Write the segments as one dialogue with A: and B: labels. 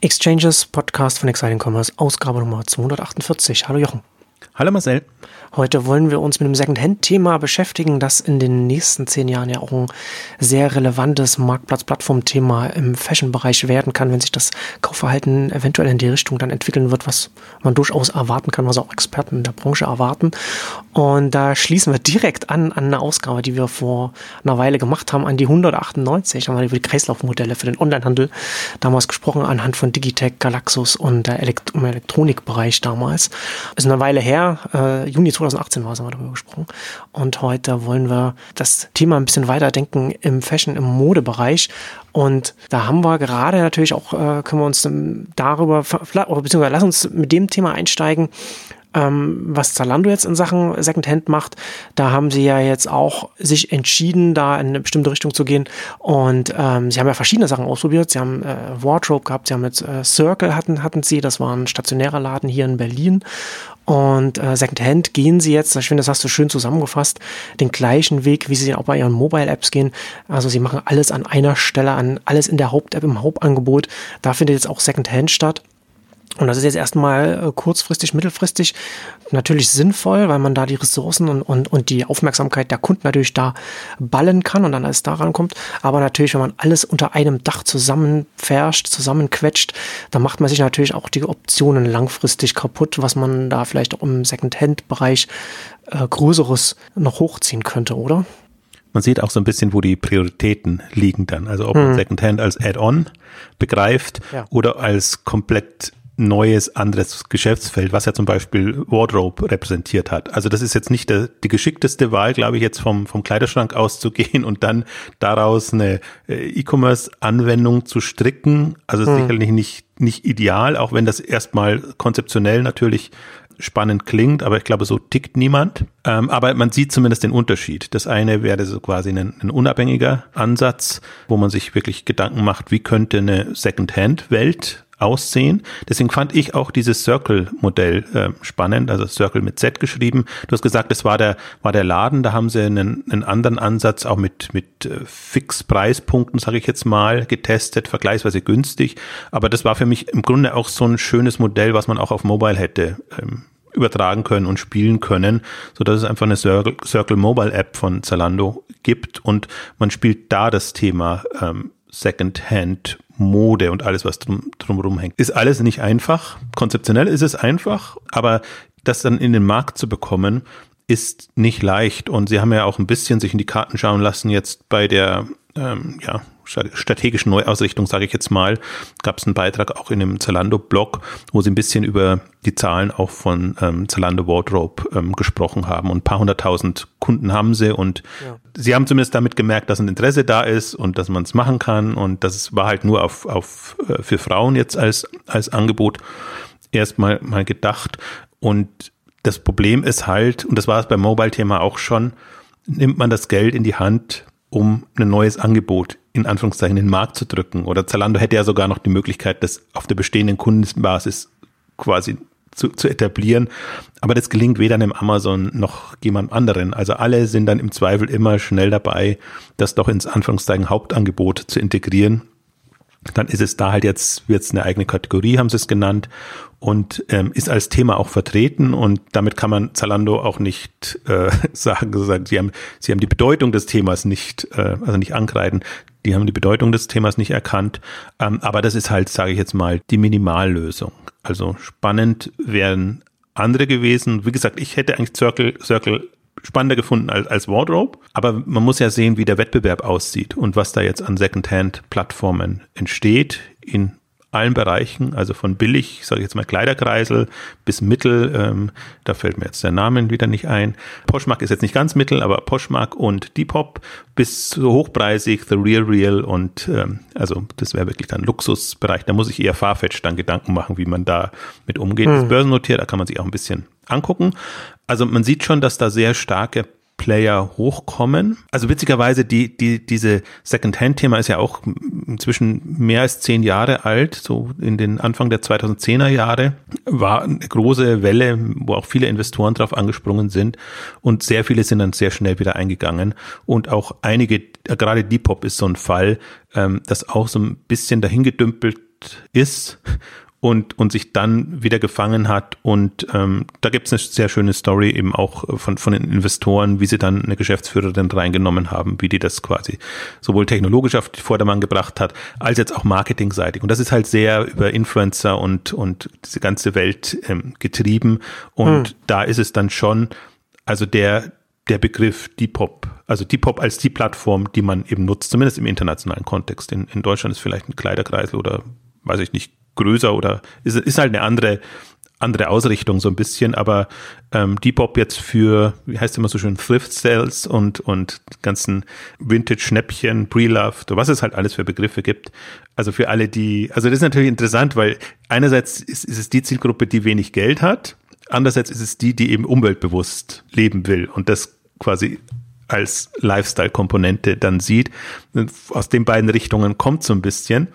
A: Exchanges Podcast von Exciting Commerce, Ausgabe Nummer 248. Hallo Jochen.
B: Hallo Marcel.
A: Heute wollen wir uns mit einem Second-Hand-Thema beschäftigen, das in den nächsten zehn Jahren ja auch ein sehr relevantes Marktplatz-Plattform-Thema im Fashion-Bereich werden kann, wenn sich das Kaufverhalten eventuell in die Richtung dann entwickeln wird, was man durchaus erwarten kann, was auch Experten in der Branche erwarten. Und da schließen wir direkt an an eine Ausgabe, die wir vor einer Weile gemacht haben, an die 198. Da haben wir über die Kreislaufmodelle für den Onlinehandel damals gesprochen, anhand von Digitech, Galaxus und der Elekt im Elektronikbereich damals. Ist eine Weile her, äh, Juni 2018 war es, haben wir darüber gesprochen. Und heute wollen wir das Thema ein bisschen weiterdenken im Fashion, im Modebereich. Und da haben wir gerade natürlich auch, äh, können wir uns darüber, beziehungsweise lass uns mit dem Thema einsteigen, ähm, was Zalando jetzt in Sachen Secondhand macht. Da haben sie ja jetzt auch sich entschieden, da in eine bestimmte Richtung zu gehen. Und ähm, sie haben ja verschiedene Sachen ausprobiert. Sie haben äh, Wardrobe gehabt, sie haben jetzt äh, Circle hatten, hatten sie, das war ein stationärer Laden hier in Berlin. Und äh, Secondhand gehen sie jetzt, ich finde, das hast du schön zusammengefasst, den gleichen Weg, wie sie auch bei ihren Mobile-Apps gehen. Also sie machen alles an einer Stelle, an alles in der Haupt-App, im Hauptangebot. Da findet jetzt auch Secondhand statt. Und das ist jetzt erstmal äh, kurzfristig, mittelfristig natürlich sinnvoll, weil man da die Ressourcen und, und, und die Aufmerksamkeit der Kunden natürlich da ballen kann und dann alles daran kommt. Aber natürlich, wenn man alles unter einem Dach zusammenfärscht, zusammenquetscht, dann macht man sich natürlich auch die Optionen langfristig kaputt, was man da vielleicht auch im Second-Hand-Bereich äh, Größeres noch hochziehen könnte, oder?
B: Man sieht auch so ein bisschen, wo die Prioritäten liegen dann. Also ob man hm. Secondhand als Add-on begreift ja. oder als komplett neues, anderes Geschäftsfeld, was ja zum Beispiel Wardrobe repräsentiert hat. Also das ist jetzt nicht der, die geschickteste Wahl, glaube ich, jetzt vom, vom Kleiderschrank auszugehen und dann daraus eine äh, E-Commerce-Anwendung zu stricken. Also hm. sicherlich nicht, nicht ideal, auch wenn das erstmal konzeptionell natürlich spannend klingt, aber ich glaube, so tickt niemand. Ähm, aber man sieht zumindest den Unterschied. Das eine wäre so quasi ein, ein unabhängiger Ansatz, wo man sich wirklich Gedanken macht, wie könnte eine Second-Hand-Welt aussehen. Deswegen fand ich auch dieses Circle-Modell äh, spannend, also Circle mit Z geschrieben. Du hast gesagt, es war der, war der Laden, da haben sie einen, einen anderen Ansatz auch mit, mit äh, Fixpreispunkten, sage ich jetzt mal, getestet, vergleichsweise günstig. Aber das war für mich im Grunde auch so ein schönes Modell, was man auch auf Mobile hätte ähm, übertragen können und spielen können, so dass es einfach eine Circle, Circle Mobile App von Zalando gibt und man spielt da das Thema ähm, Second-Hand Mode und alles, was drum, drumherum hängt. Ist alles nicht einfach. Konzeptionell ist es einfach, aber das dann in den Markt zu bekommen, ist nicht leicht. Und sie haben ja auch ein bisschen sich in die Karten schauen lassen jetzt bei der ähm, ja, strategischen Neuausrichtung, sage ich jetzt mal, gab es einen Beitrag auch in dem Zalando-Blog, wo sie ein bisschen über die Zahlen auch von ähm, Zalando Wardrobe ähm, gesprochen haben. Und ein paar hunderttausend Kunden haben sie und ja. sie haben zumindest damit gemerkt, dass ein Interesse da ist und dass man es machen kann. Und das war halt nur auf, auf äh, für Frauen jetzt als, als Angebot erstmal mal gedacht. Und das Problem ist halt, und das war es beim Mobile-Thema auch schon, nimmt man das Geld in die Hand um ein neues Angebot in Anführungszeichen in den Markt zu drücken. Oder Zalando hätte ja sogar noch die Möglichkeit, das auf der bestehenden Kundenbasis quasi zu, zu etablieren. Aber das gelingt weder einem Amazon noch jemand anderen. Also alle sind dann im Zweifel immer schnell dabei, das doch ins Anführungszeichen Hauptangebot zu integrieren dann ist es da halt jetzt, wird es eine eigene Kategorie, haben sie es genannt, und ähm, ist als Thema auch vertreten und damit kann man Zalando auch nicht äh, sagen, sozusagen, sie haben, sie haben die Bedeutung des Themas nicht, äh, also nicht ankreiden, die haben die Bedeutung des Themas nicht erkannt, ähm, aber das ist halt, sage ich jetzt mal, die Minimallösung. Also spannend wären andere gewesen. Wie gesagt, ich hätte eigentlich Circle, Circle spannender gefunden als, als Wardrobe. Aber man muss ja sehen, wie der Wettbewerb aussieht und was da jetzt an Secondhand-Plattformen entsteht in allen Bereichen, also von billig, sage ich jetzt mal Kleiderkreisel bis mittel, ähm, da fällt mir jetzt der Name wieder nicht ein. Poshmark ist jetzt nicht ganz mittel, aber Poshmark und Depop bis so hochpreisig, The Real Real und ähm, also das wäre wirklich dann Luxusbereich. Da muss ich eher Farfetch dann Gedanken machen, wie man da mit umgeht. Hm. Das börsennotiert, da kann man sich auch ein bisschen angucken. Also man sieht schon, dass da sehr starke Player hochkommen. Also witzigerweise, die, die, diese Second-Hand-Thema ist ja auch inzwischen mehr als zehn Jahre alt, so in den Anfang der 2010er Jahre, war eine große Welle, wo auch viele Investoren drauf angesprungen sind. Und sehr viele sind dann sehr schnell wieder eingegangen. Und auch einige, gerade Depop ist so ein Fall, ähm, das auch so ein bisschen dahingedümpelt ist und, und sich dann wieder gefangen hat. Und ähm, da gibt es eine sehr schöne Story eben auch von, von den Investoren, wie sie dann eine Geschäftsführerin reingenommen haben, wie die das quasi sowohl technologisch auf die Vordermann gebracht hat, als jetzt auch marketingseitig. Und das ist halt sehr über Influencer und, und diese ganze Welt ähm, getrieben. Und hm. da ist es dann schon, also der, der Begriff Depop, also Depop als die Plattform, die man eben nutzt, zumindest im internationalen Kontext. In, in Deutschland ist vielleicht ein Kleiderkreisel oder weiß ich nicht, größer oder ist, ist halt eine andere, andere Ausrichtung so ein bisschen, aber ähm, Depop jetzt für, wie heißt immer so schön, Thrift Sales und, und ganzen Vintage-Schnäppchen, Pre-Loved, was es halt alles für Begriffe gibt. Also für alle, die, also das ist natürlich interessant, weil einerseits ist, ist es die Zielgruppe, die wenig Geld hat, andererseits ist es die, die eben umweltbewusst leben will und das quasi als Lifestyle-Komponente dann sieht. Aus den beiden Richtungen kommt so ein bisschen.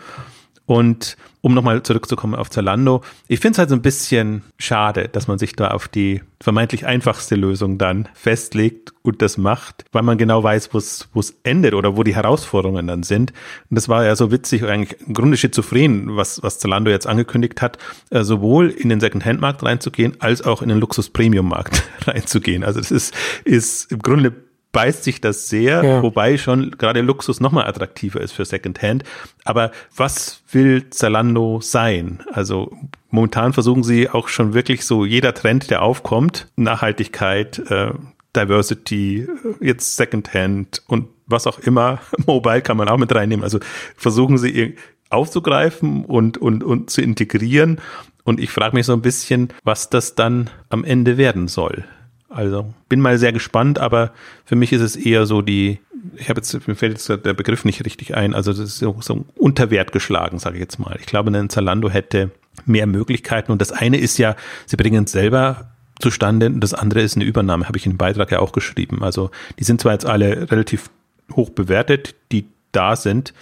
B: Und um nochmal zurückzukommen auf Zalando, ich finde es halt so ein bisschen schade, dass man sich da auf die vermeintlich einfachste Lösung dann festlegt und das macht, weil man genau weiß, wo es endet oder wo die Herausforderungen dann sind. Und das war ja so witzig, eigentlich im Grunde schizophren, was, was Zalando jetzt angekündigt hat, äh, sowohl in den Second-Hand-Markt reinzugehen, als auch in den Luxus-Premium-Markt reinzugehen. Also das ist, ist im Grunde beißt sich das sehr, ja. wobei schon gerade Luxus nochmal attraktiver ist für Secondhand. Aber was will Zalando sein? Also momentan versuchen sie auch schon wirklich so jeder Trend, der aufkommt, Nachhaltigkeit, äh, Diversity, äh, jetzt Secondhand und was auch immer, Mobile kann man auch mit reinnehmen. Also versuchen sie aufzugreifen und, und, und zu integrieren. Und ich frage mich so ein bisschen, was das dann am Ende werden soll. Also bin mal sehr gespannt, aber für mich ist es eher so die, ich habe jetzt, mir fällt jetzt der Begriff nicht richtig ein, also das ist so, so Unterwert geschlagen, sage ich jetzt mal. Ich glaube, ein Zalando hätte mehr Möglichkeiten und das eine ist ja, sie bringen es selber zustande und das andere ist eine Übernahme, habe ich dem Beitrag ja auch geschrieben. Also die sind zwar jetzt alle relativ hoch bewertet, die da sind,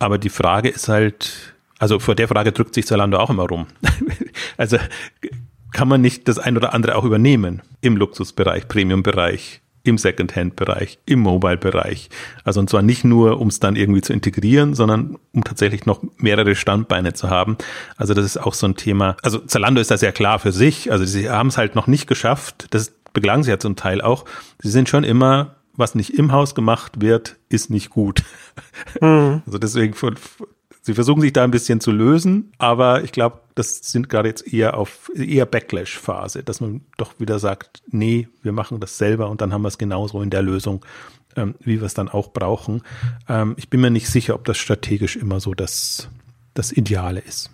B: aber die Frage ist halt, also vor der Frage drückt sich Zalando auch immer rum. also kann man nicht das ein oder andere auch übernehmen im Luxusbereich, Premium-Bereich, im Second-Hand-Bereich, im Mobile-Bereich. Also und zwar nicht nur, um es dann irgendwie zu integrieren, sondern um tatsächlich noch mehrere Standbeine zu haben. Also das ist auch so ein Thema. Also Zalando ist da sehr klar für sich. Also sie haben es halt noch nicht geschafft. Das beklagen sie ja zum Teil auch. Sie sind schon immer was nicht im Haus gemacht wird, ist nicht gut. Mhm. Also deswegen Sie versuchen sich da ein bisschen zu lösen, aber ich glaube, das sind gerade jetzt eher auf eher Backlash-Phase, dass man doch wieder sagt, nee, wir machen das selber und dann haben wir es genauso in der Lösung, ähm, wie wir es dann auch brauchen. Ähm, ich bin mir nicht sicher, ob das strategisch immer so das, das Ideale ist.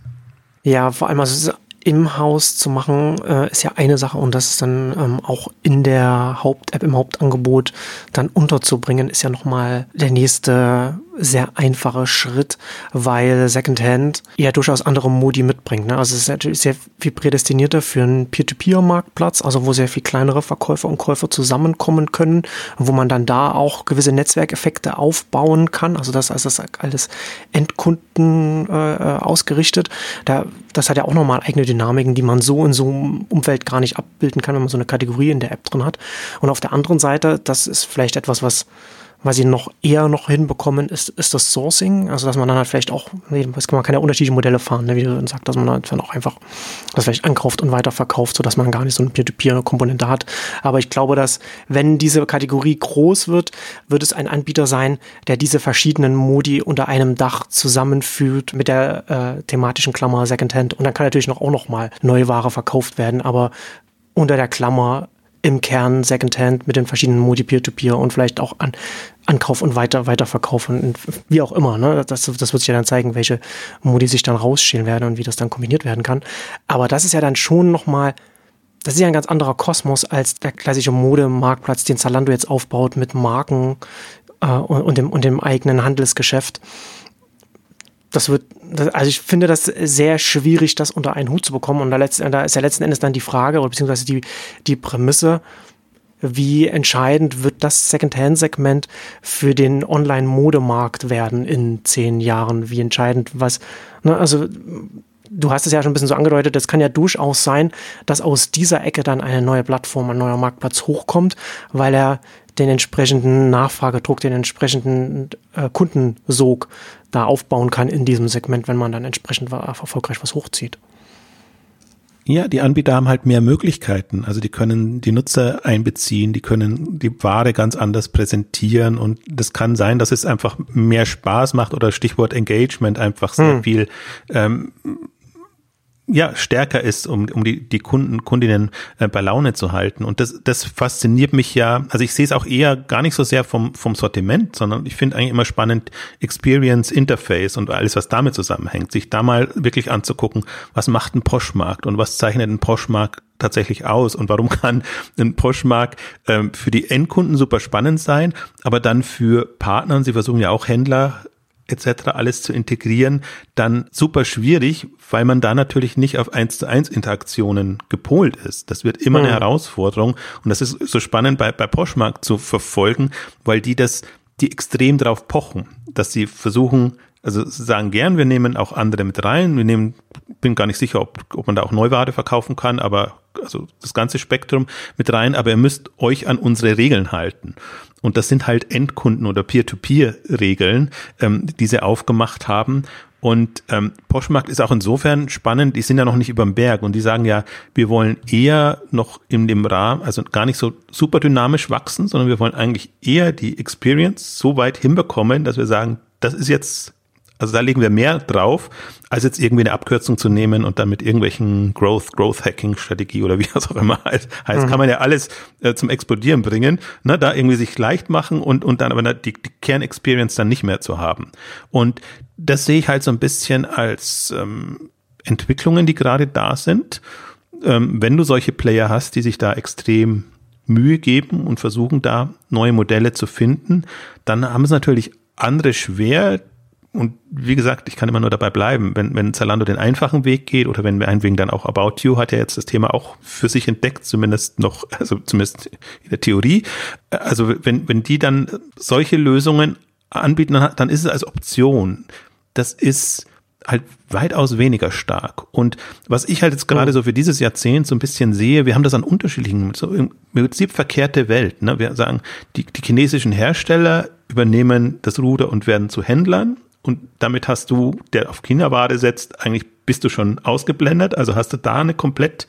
A: Ja, vor allem, also im Haus zu machen, äh, ist ja eine Sache und das dann ähm, auch in der Haupt-App, im Hauptangebot dann unterzubringen, ist ja nochmal der nächste sehr einfacher Schritt, weil Secondhand ja durchaus andere Modi mitbringt. Ne? Also es ist natürlich sehr viel prädestinierter für einen Peer-to-Peer-Marktplatz, also wo sehr viel kleinere Verkäufer und Käufer zusammenkommen können, wo man dann da auch gewisse Netzwerkeffekte aufbauen kann. Also das, also das alles Endkunden äh, ausgerichtet. Da, das hat ja auch nochmal eigene Dynamiken, die man so in so einem Umfeld gar nicht abbilden kann, wenn man so eine Kategorie in der App drin hat. Und auf der anderen Seite, das ist vielleicht etwas, was was sie noch eher noch hinbekommen, ist, ist das Sourcing. Also, dass man dann halt vielleicht auch, man kann ja unterschiedliche Modelle fahren, ne, wie du dann sagst, dass man halt dann auch einfach das vielleicht ankauft und weiterverkauft, sodass man gar nicht so eine Peer-to-Peer-Komponente hat. Aber ich glaube, dass, wenn diese Kategorie groß wird, wird es ein Anbieter sein, der diese verschiedenen Modi unter einem Dach zusammenführt mit der äh, thematischen Klammer Secondhand. Und dann kann natürlich noch auch noch mal neue Ware verkauft werden, aber unter der Klammer im Kern Secondhand mit den verschiedenen Modi Peer-to-Peer und vielleicht auch an Ankauf und weiter, Weiterverkauf und wie auch immer. Ne? Das, das wird sich ja dann zeigen, welche Modi sich dann rausstehen werden und wie das dann kombiniert werden kann. Aber das ist ja dann schon nochmal, das ist ja ein ganz anderer Kosmos als der klassische Modemarktplatz, den Zalando jetzt aufbaut mit Marken äh, und, und, dem, und dem eigenen Handelsgeschäft das wird, also ich finde das sehr schwierig, das unter einen Hut zu bekommen. Und da, letzt, da ist ja letzten Endes dann die Frage, oder beziehungsweise die, die Prämisse, wie entscheidend wird das Secondhand-Segment für den Online-Modemarkt werden in zehn Jahren? Wie entscheidend was, ne, also du hast es ja schon ein bisschen so angedeutet, es kann ja durchaus sein, dass aus dieser Ecke dann eine neue Plattform, ein neuer Marktplatz hochkommt, weil er den entsprechenden Nachfragedruck, den entsprechenden äh, Kundensog da aufbauen kann in diesem Segment, wenn man dann entsprechend erfolgreich was hochzieht.
B: Ja, die Anbieter haben halt mehr Möglichkeiten. Also die können die Nutzer einbeziehen, die können die Ware ganz anders präsentieren und das kann sein, dass es einfach mehr Spaß macht oder Stichwort Engagement einfach sehr hm. viel ähm, ja, stärker ist, um, um die, die Kunden, Kundinnen äh, bei Laune zu halten. Und das, das fasziniert mich ja, also ich sehe es auch eher gar nicht so sehr vom, vom Sortiment, sondern ich finde eigentlich immer spannend Experience, Interface und alles, was damit zusammenhängt, sich da mal wirklich anzugucken, was macht ein Poshmarkt und was zeichnet ein Poshmarkt tatsächlich aus und warum kann ein Poshmark ähm, für die Endkunden super spannend sein, aber dann für Partner, und sie versuchen ja auch Händler etc. alles zu integrieren, dann super schwierig, weil man da natürlich nicht auf eins zu eins Interaktionen gepolt ist. Das wird immer mhm. eine Herausforderung und das ist so spannend bei, bei Poshmark zu verfolgen, weil die das, die extrem darauf pochen, dass sie versuchen, also sagen gern, wir nehmen auch andere mit rein. Wir nehmen, bin gar nicht sicher, ob, ob man da auch Neuware verkaufen kann, aber also das ganze Spektrum mit rein, aber ihr müsst euch an unsere Regeln halten. Und das sind halt Endkunden- oder Peer-to-Peer-Regeln, ähm, die sie aufgemacht haben. Und ähm, Poshmark ist auch insofern spannend, die sind ja noch nicht über dem Berg und die sagen ja, wir wollen eher noch in dem Rahmen, also gar nicht so super dynamisch wachsen, sondern wir wollen eigentlich eher die Experience so weit hinbekommen, dass wir sagen, das ist jetzt also da legen wir mehr drauf, als jetzt irgendwie eine Abkürzung zu nehmen und dann mit irgendwelchen Growth, Growth Hacking Strategie oder wie das auch immer heißt, heißt mhm. kann man ja alles äh, zum Explodieren bringen, ne, da irgendwie sich leicht machen und, und dann aber die, die Kernexperience dann nicht mehr zu haben. Und das sehe ich halt so ein bisschen als ähm, Entwicklungen, die gerade da sind. Ähm, wenn du solche Player hast, die sich da extrem Mühe geben und versuchen da neue Modelle zu finden, dann haben es natürlich andere schwer, und wie gesagt, ich kann immer nur dabei bleiben, wenn, wenn Zalando den einfachen Weg geht oder wenn meinetwegen dann auch About You hat ja jetzt das Thema auch für sich entdeckt, zumindest noch, also zumindest in der Theorie. Also wenn, wenn die dann solche Lösungen anbieten, dann ist es als Option. Das ist halt weitaus weniger stark. Und was ich halt jetzt gerade so für dieses Jahrzehnt so ein bisschen sehe, wir haben das an unterschiedlichen, so im Prinzip verkehrte Welt. Ne? Wir sagen, die, die chinesischen Hersteller übernehmen das Ruder und werden zu Händlern und damit hast du, der auf Kinderware setzt, eigentlich bist du schon ausgeblendet. Also hast du da eine komplett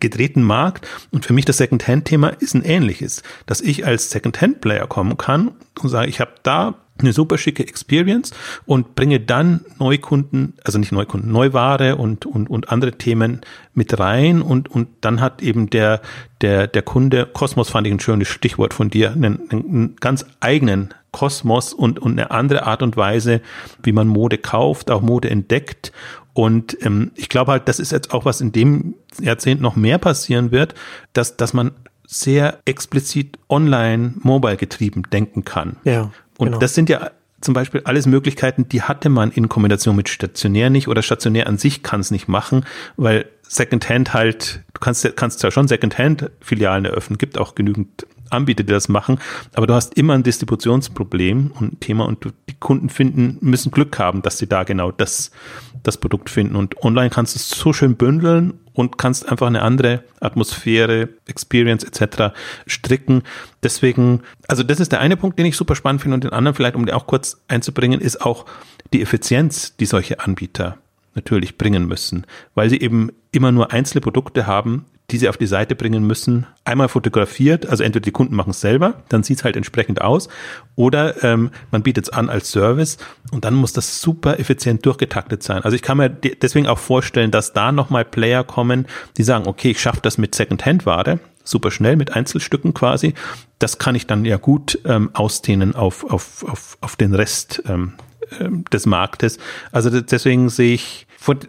B: gedrehten Markt. Und für mich das Second-Hand-Thema ist ein ähnliches, dass ich als Second-Hand-Player kommen kann und sage, ich habe da eine super schicke Experience und bringe dann Neukunden, also nicht Neukunden, Neuware und, und, und andere Themen mit rein und, und dann hat eben der, der, der Kunde, Kosmos fand ich ein schönes Stichwort von dir, einen, einen ganz eigenen Kosmos und, und eine andere Art und Weise, wie man Mode kauft, auch Mode entdeckt. Und ähm, ich glaube halt, das ist jetzt auch was in dem Jahrzehnt noch mehr passieren wird, dass, dass man sehr explizit online, mobile getrieben denken kann.
A: Ja.
B: Und genau. das sind ja zum Beispiel alles Möglichkeiten, die hatte man in Kombination mit stationär nicht oder stationär an sich kann es nicht machen, weil Secondhand halt, du kannst, kannst zwar schon Secondhand-Filialen eröffnen, gibt auch genügend Anbieter, die das machen, aber du hast immer ein Distributionsproblem und ein Thema und die Kunden finden, müssen Glück haben, dass sie da genau das, das Produkt finden. Und online kannst du es so schön bündeln und kannst einfach eine andere Atmosphäre, Experience etc. stricken. Deswegen, also das ist der eine Punkt, den ich super spannend finde und den anderen vielleicht, um dir auch kurz einzubringen, ist auch die Effizienz, die solche Anbieter natürlich bringen müssen, weil sie eben immer nur einzelne Produkte haben, die sie auf die Seite bringen müssen, einmal fotografiert, also entweder die Kunden machen es selber, dann sieht es halt entsprechend aus, oder ähm, man bietet es an als Service und dann muss das super effizient durchgetaktet sein. Also ich kann mir deswegen auch vorstellen, dass da nochmal Player kommen, die sagen, okay, ich schaffe das mit Second-Hand-Ware, super schnell mit Einzelstücken quasi. Das kann ich dann ja gut ähm, ausdehnen auf, auf, auf, auf den Rest ähm, ähm des Marktes. Also deswegen sehe ich,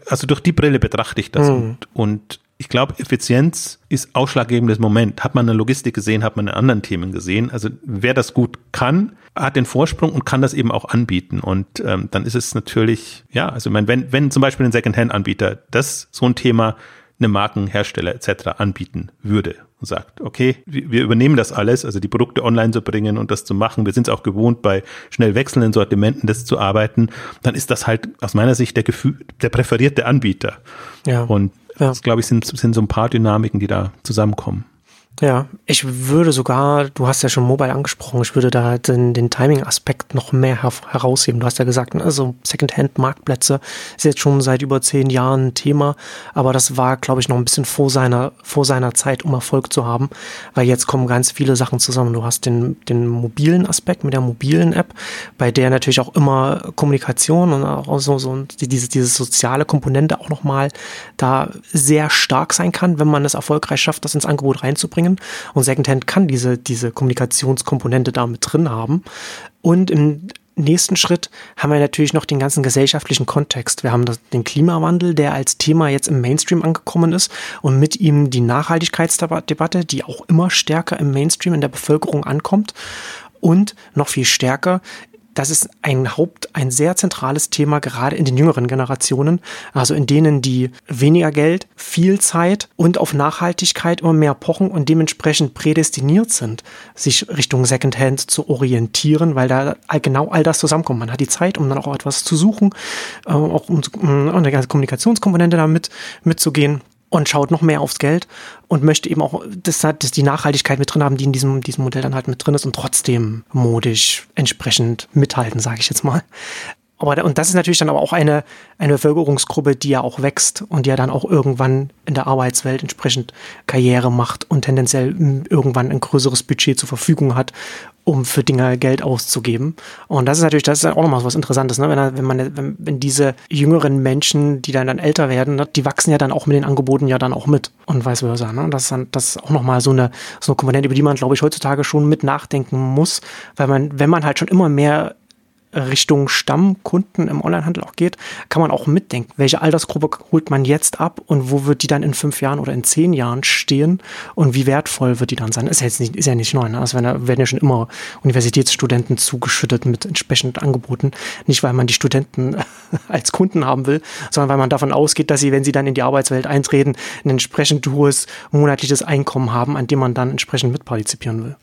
B: also durch die Brille betrachte ich das mhm. und, und ich glaube, Effizienz ist ausschlaggebendes Moment. Hat man eine Logistik gesehen, hat man in anderen Themen gesehen. Also wer das gut kann, hat den Vorsprung und kann das eben auch anbieten. Und ähm, dann ist es natürlich, ja, also ich meine, wenn, wenn zum Beispiel ein Second-Hand-Anbieter das so ein Thema einem Markenhersteller etc. anbieten würde und sagt, okay, wir übernehmen das alles, also die Produkte online zu bringen und das zu machen. Wir sind es auch gewohnt, bei schnell wechselnden Sortimenten das zu arbeiten. Dann ist das halt aus meiner Sicht der Gefühl, der präferierte Anbieter. Ja. Und. Das, glaube ich, sind, sind so ein paar Dynamiken, die da zusammenkommen.
A: Ja, ich würde sogar, du hast ja schon Mobile angesprochen, ich würde da den, den Timing-Aspekt noch mehr her herausheben. Du hast ja gesagt, also Secondhand-Marktplätze ist jetzt schon seit über zehn Jahren ein Thema, aber das war, glaube ich, noch ein bisschen vor seiner, vor seiner Zeit, um Erfolg zu haben, weil jetzt kommen ganz viele Sachen zusammen. Du hast den, den mobilen Aspekt mit der mobilen App, bei der natürlich auch immer Kommunikation und auch so, so diese, diese soziale Komponente auch nochmal da sehr stark sein kann, wenn man es erfolgreich schafft, das ins Angebot reinzubringen bringen. Und Secondhand kann diese, diese Kommunikationskomponente da mit drin haben. Und im nächsten Schritt haben wir natürlich noch den ganzen gesellschaftlichen Kontext. Wir haben den Klimawandel, der als Thema jetzt im Mainstream angekommen ist und mit ihm die Nachhaltigkeitsdebatte, die auch immer stärker im Mainstream in der Bevölkerung ankommt. Und noch viel stärker das ist ein Haupt, ein sehr zentrales Thema, gerade in den jüngeren Generationen, also in denen die weniger Geld, viel Zeit und auf Nachhaltigkeit immer mehr pochen und dementsprechend prädestiniert sind, sich Richtung Secondhand zu orientieren, weil da genau all das zusammenkommt. Man hat die Zeit, um dann auch etwas zu suchen, äh, auch um, um eine ganze Kommunikationskomponente damit mitzugehen und schaut noch mehr aufs Geld und möchte eben auch, dass, dass die Nachhaltigkeit mit drin haben, die in diesem, diesem Modell dann halt mit drin ist und trotzdem modisch entsprechend mithalten, sage ich jetzt mal. Aber, und das ist natürlich dann aber auch eine, eine Bevölkerungsgruppe, die ja auch wächst und die ja dann auch irgendwann in der Arbeitswelt entsprechend Karriere macht und tendenziell irgendwann ein größeres Budget zur Verfügung hat, um für Dinge Geld auszugeben. Und das ist natürlich, das ist auch nochmal was Interessantes, ne? wenn, wenn man, wenn, wenn diese jüngeren Menschen, die dann, dann älter werden, ne? die wachsen ja dann auch mit den Angeboten ja dann auch mit und vice versa. Ne? Das ist dann, das ist auch nochmal so eine, so eine Komponente, über die man, glaube ich, heutzutage schon mit nachdenken muss, weil man, wenn man halt schon immer mehr Richtung Stammkunden im Onlinehandel auch geht, kann man auch mitdenken, welche Altersgruppe holt man jetzt ab und wo wird die dann in fünf Jahren oder in zehn Jahren stehen und wie wertvoll wird die dann sein? Ist ja jetzt nicht, ist ja nicht neu, ne? Also werden, werden ja schon immer Universitätsstudenten zugeschüttet mit entsprechenden Angeboten. Nicht, weil man die Studenten als Kunden haben will, sondern weil man davon ausgeht, dass sie, wenn sie dann in die Arbeitswelt eintreten, ein entsprechend hohes monatliches Einkommen haben, an dem man dann entsprechend mitpartizipieren will.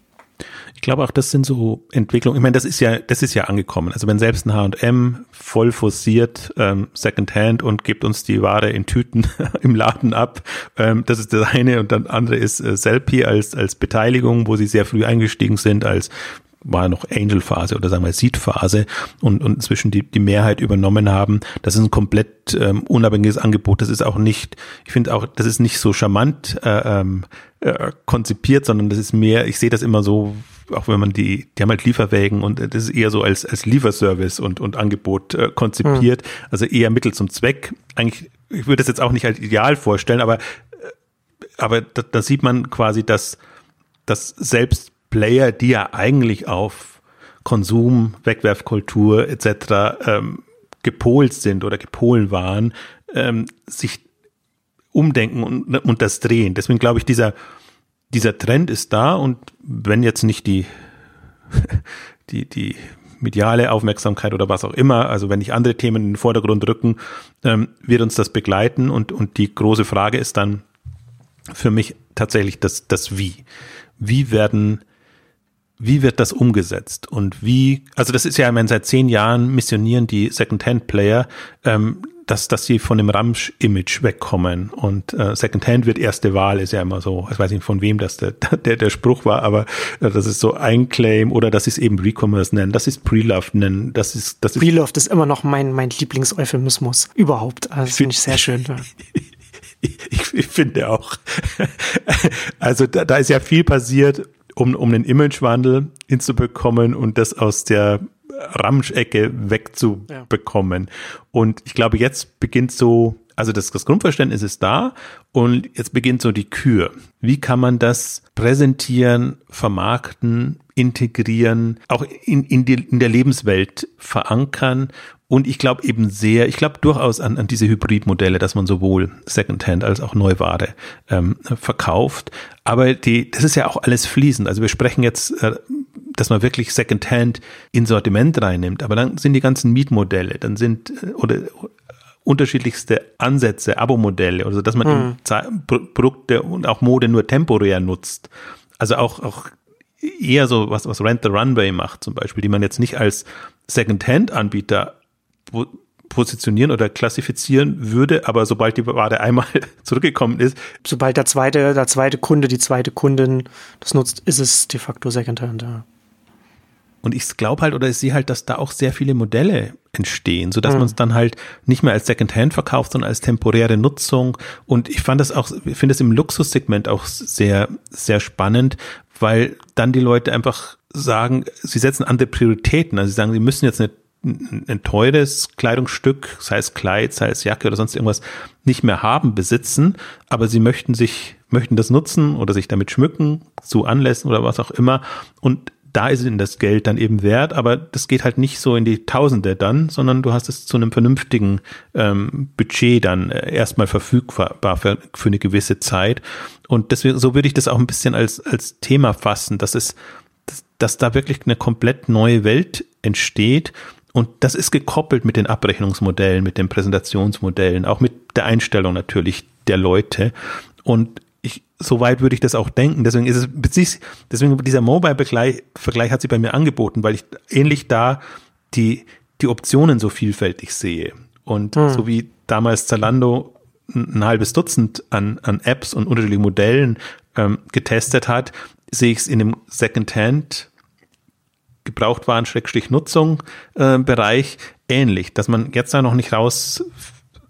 B: Ich glaube auch, das sind so Entwicklungen. Ich meine, das ist ja, das ist ja angekommen. Also wenn selbst ein H&M voll forciert ähm, Secondhand und gibt uns die Ware in Tüten im Laden ab, ähm, das ist das eine und dann andere ist äh, Selfie als als Beteiligung, wo sie sehr früh eingestiegen sind als war noch Angel-Phase oder sagen wir Seed-Phase und, und inzwischen die, die Mehrheit übernommen haben. Das ist ein komplett ähm, unabhängiges Angebot. Das ist auch nicht, ich finde auch, das ist nicht so charmant äh, ähm, äh, konzipiert, sondern das ist mehr, ich sehe das immer so, auch wenn man die, die haben halt Lieferwägen und das ist eher so als, als Lieferservice und, und Angebot äh, konzipiert, mhm. also eher Mittel zum Zweck. Eigentlich, ich würde das jetzt auch nicht als ideal vorstellen, aber, äh, aber da, da sieht man quasi, dass, dass selbst Player, die ja eigentlich auf Konsum, Wegwerfkultur etc. Ähm, gepolt sind oder gepolen waren, ähm, sich umdenken und, und das drehen. Deswegen glaube ich, dieser, dieser Trend ist da und wenn jetzt nicht die, die, die mediale Aufmerksamkeit oder was auch immer, also wenn nicht andere Themen in den Vordergrund rücken, ähm, wird uns das begleiten und, und die große Frage ist dann für mich tatsächlich das, das Wie. Wie werden, wie wird das umgesetzt und wie, also das ist ja, ich meine, seit zehn Jahren missionieren die Second-Hand-Player, ähm, dass, dass sie von dem Ramsch-Image wegkommen. Und äh, Secondhand wird erste Wahl, ist ja immer so, ich weiß nicht von wem das der, der, der Spruch war, aber äh, das ist so ein Claim oder das ist eben Recommerce nennen, das ist Pre-Love nennen, das ist das
A: ist Pre-Love ist immer noch mein, mein Lieblings-Euphemismus überhaupt. Also das finde ich sehr schön.
B: ich, ich finde auch. Also da, da ist ja viel passiert, um, um einen Imagewandel hinzubekommen und das aus der Ramschecke wegzubekommen. Ja. Und ich glaube, jetzt beginnt so, also das, das Grundverständnis ist da und jetzt beginnt so die Kür. Wie kann man das präsentieren, vermarkten, integrieren, auch in, in, die, in der Lebenswelt verankern und ich glaube eben sehr, ich glaube durchaus an, an diese Hybridmodelle, dass man sowohl Secondhand als auch Neuware ähm, verkauft. Aber die, das ist ja auch alles fließend. Also wir sprechen jetzt äh, dass man wirklich Secondhand in Sortiment reinnimmt. Aber dann sind die ganzen Mietmodelle, dann sind, oder, unterschiedlichste Ansätze, Abo-Modelle, also dass man mhm. Produkte und auch Mode nur temporär nutzt. Also auch, auch eher so was, was Rent the Runway macht zum Beispiel, die man jetzt nicht als Second-Hand-Anbieter positionieren oder klassifizieren würde, aber sobald die Ware einmal zurückgekommen ist.
A: Sobald der zweite, der zweite Kunde, die zweite Kundin das nutzt, ist es de facto Secondhand, ja.
B: Und ich glaube halt oder ich sehe halt, dass da auch sehr viele Modelle entstehen, sodass mhm. man es dann halt nicht mehr als Secondhand verkauft, sondern als temporäre Nutzung. Und ich fand das auch, ich finde es im Luxussegment auch sehr, sehr spannend, weil dann die Leute einfach sagen, sie setzen andere Prioritäten. Also sie sagen, sie müssen jetzt eine ein teures Kleidungsstück, sei es Kleid, sei es Jacke oder sonst irgendwas, nicht mehr haben, besitzen, aber sie möchten sich, möchten das nutzen oder sich damit schmücken, zu Anlässen oder was auch immer. Und da ist ihnen das Geld dann eben wert, aber das geht halt nicht so in die Tausende dann, sondern du hast es zu einem vernünftigen ähm, Budget dann äh, erstmal verfügbar für, für eine gewisse Zeit. Und deswegen, so würde ich das auch ein bisschen als, als Thema fassen, dass es, dass, dass da wirklich eine komplett neue Welt entsteht und das ist gekoppelt mit den Abrechnungsmodellen, mit den Präsentationsmodellen, auch mit der Einstellung natürlich der Leute. Und ich, soweit würde ich das auch denken. Deswegen ist es, deswegen dieser Mobile-Vergleich Vergleich hat sich bei mir angeboten, weil ich ähnlich da die, die Optionen so vielfältig sehe. Und hm. so wie damals Zalando ein halbes Dutzend an, an Apps und unterschiedlichen Modellen ähm, getestet hat, sehe ich es in dem Secondhand Gebrauchtwaren, Schrägstrich Nutzung äh, Bereich ähnlich, dass man jetzt da noch nicht raus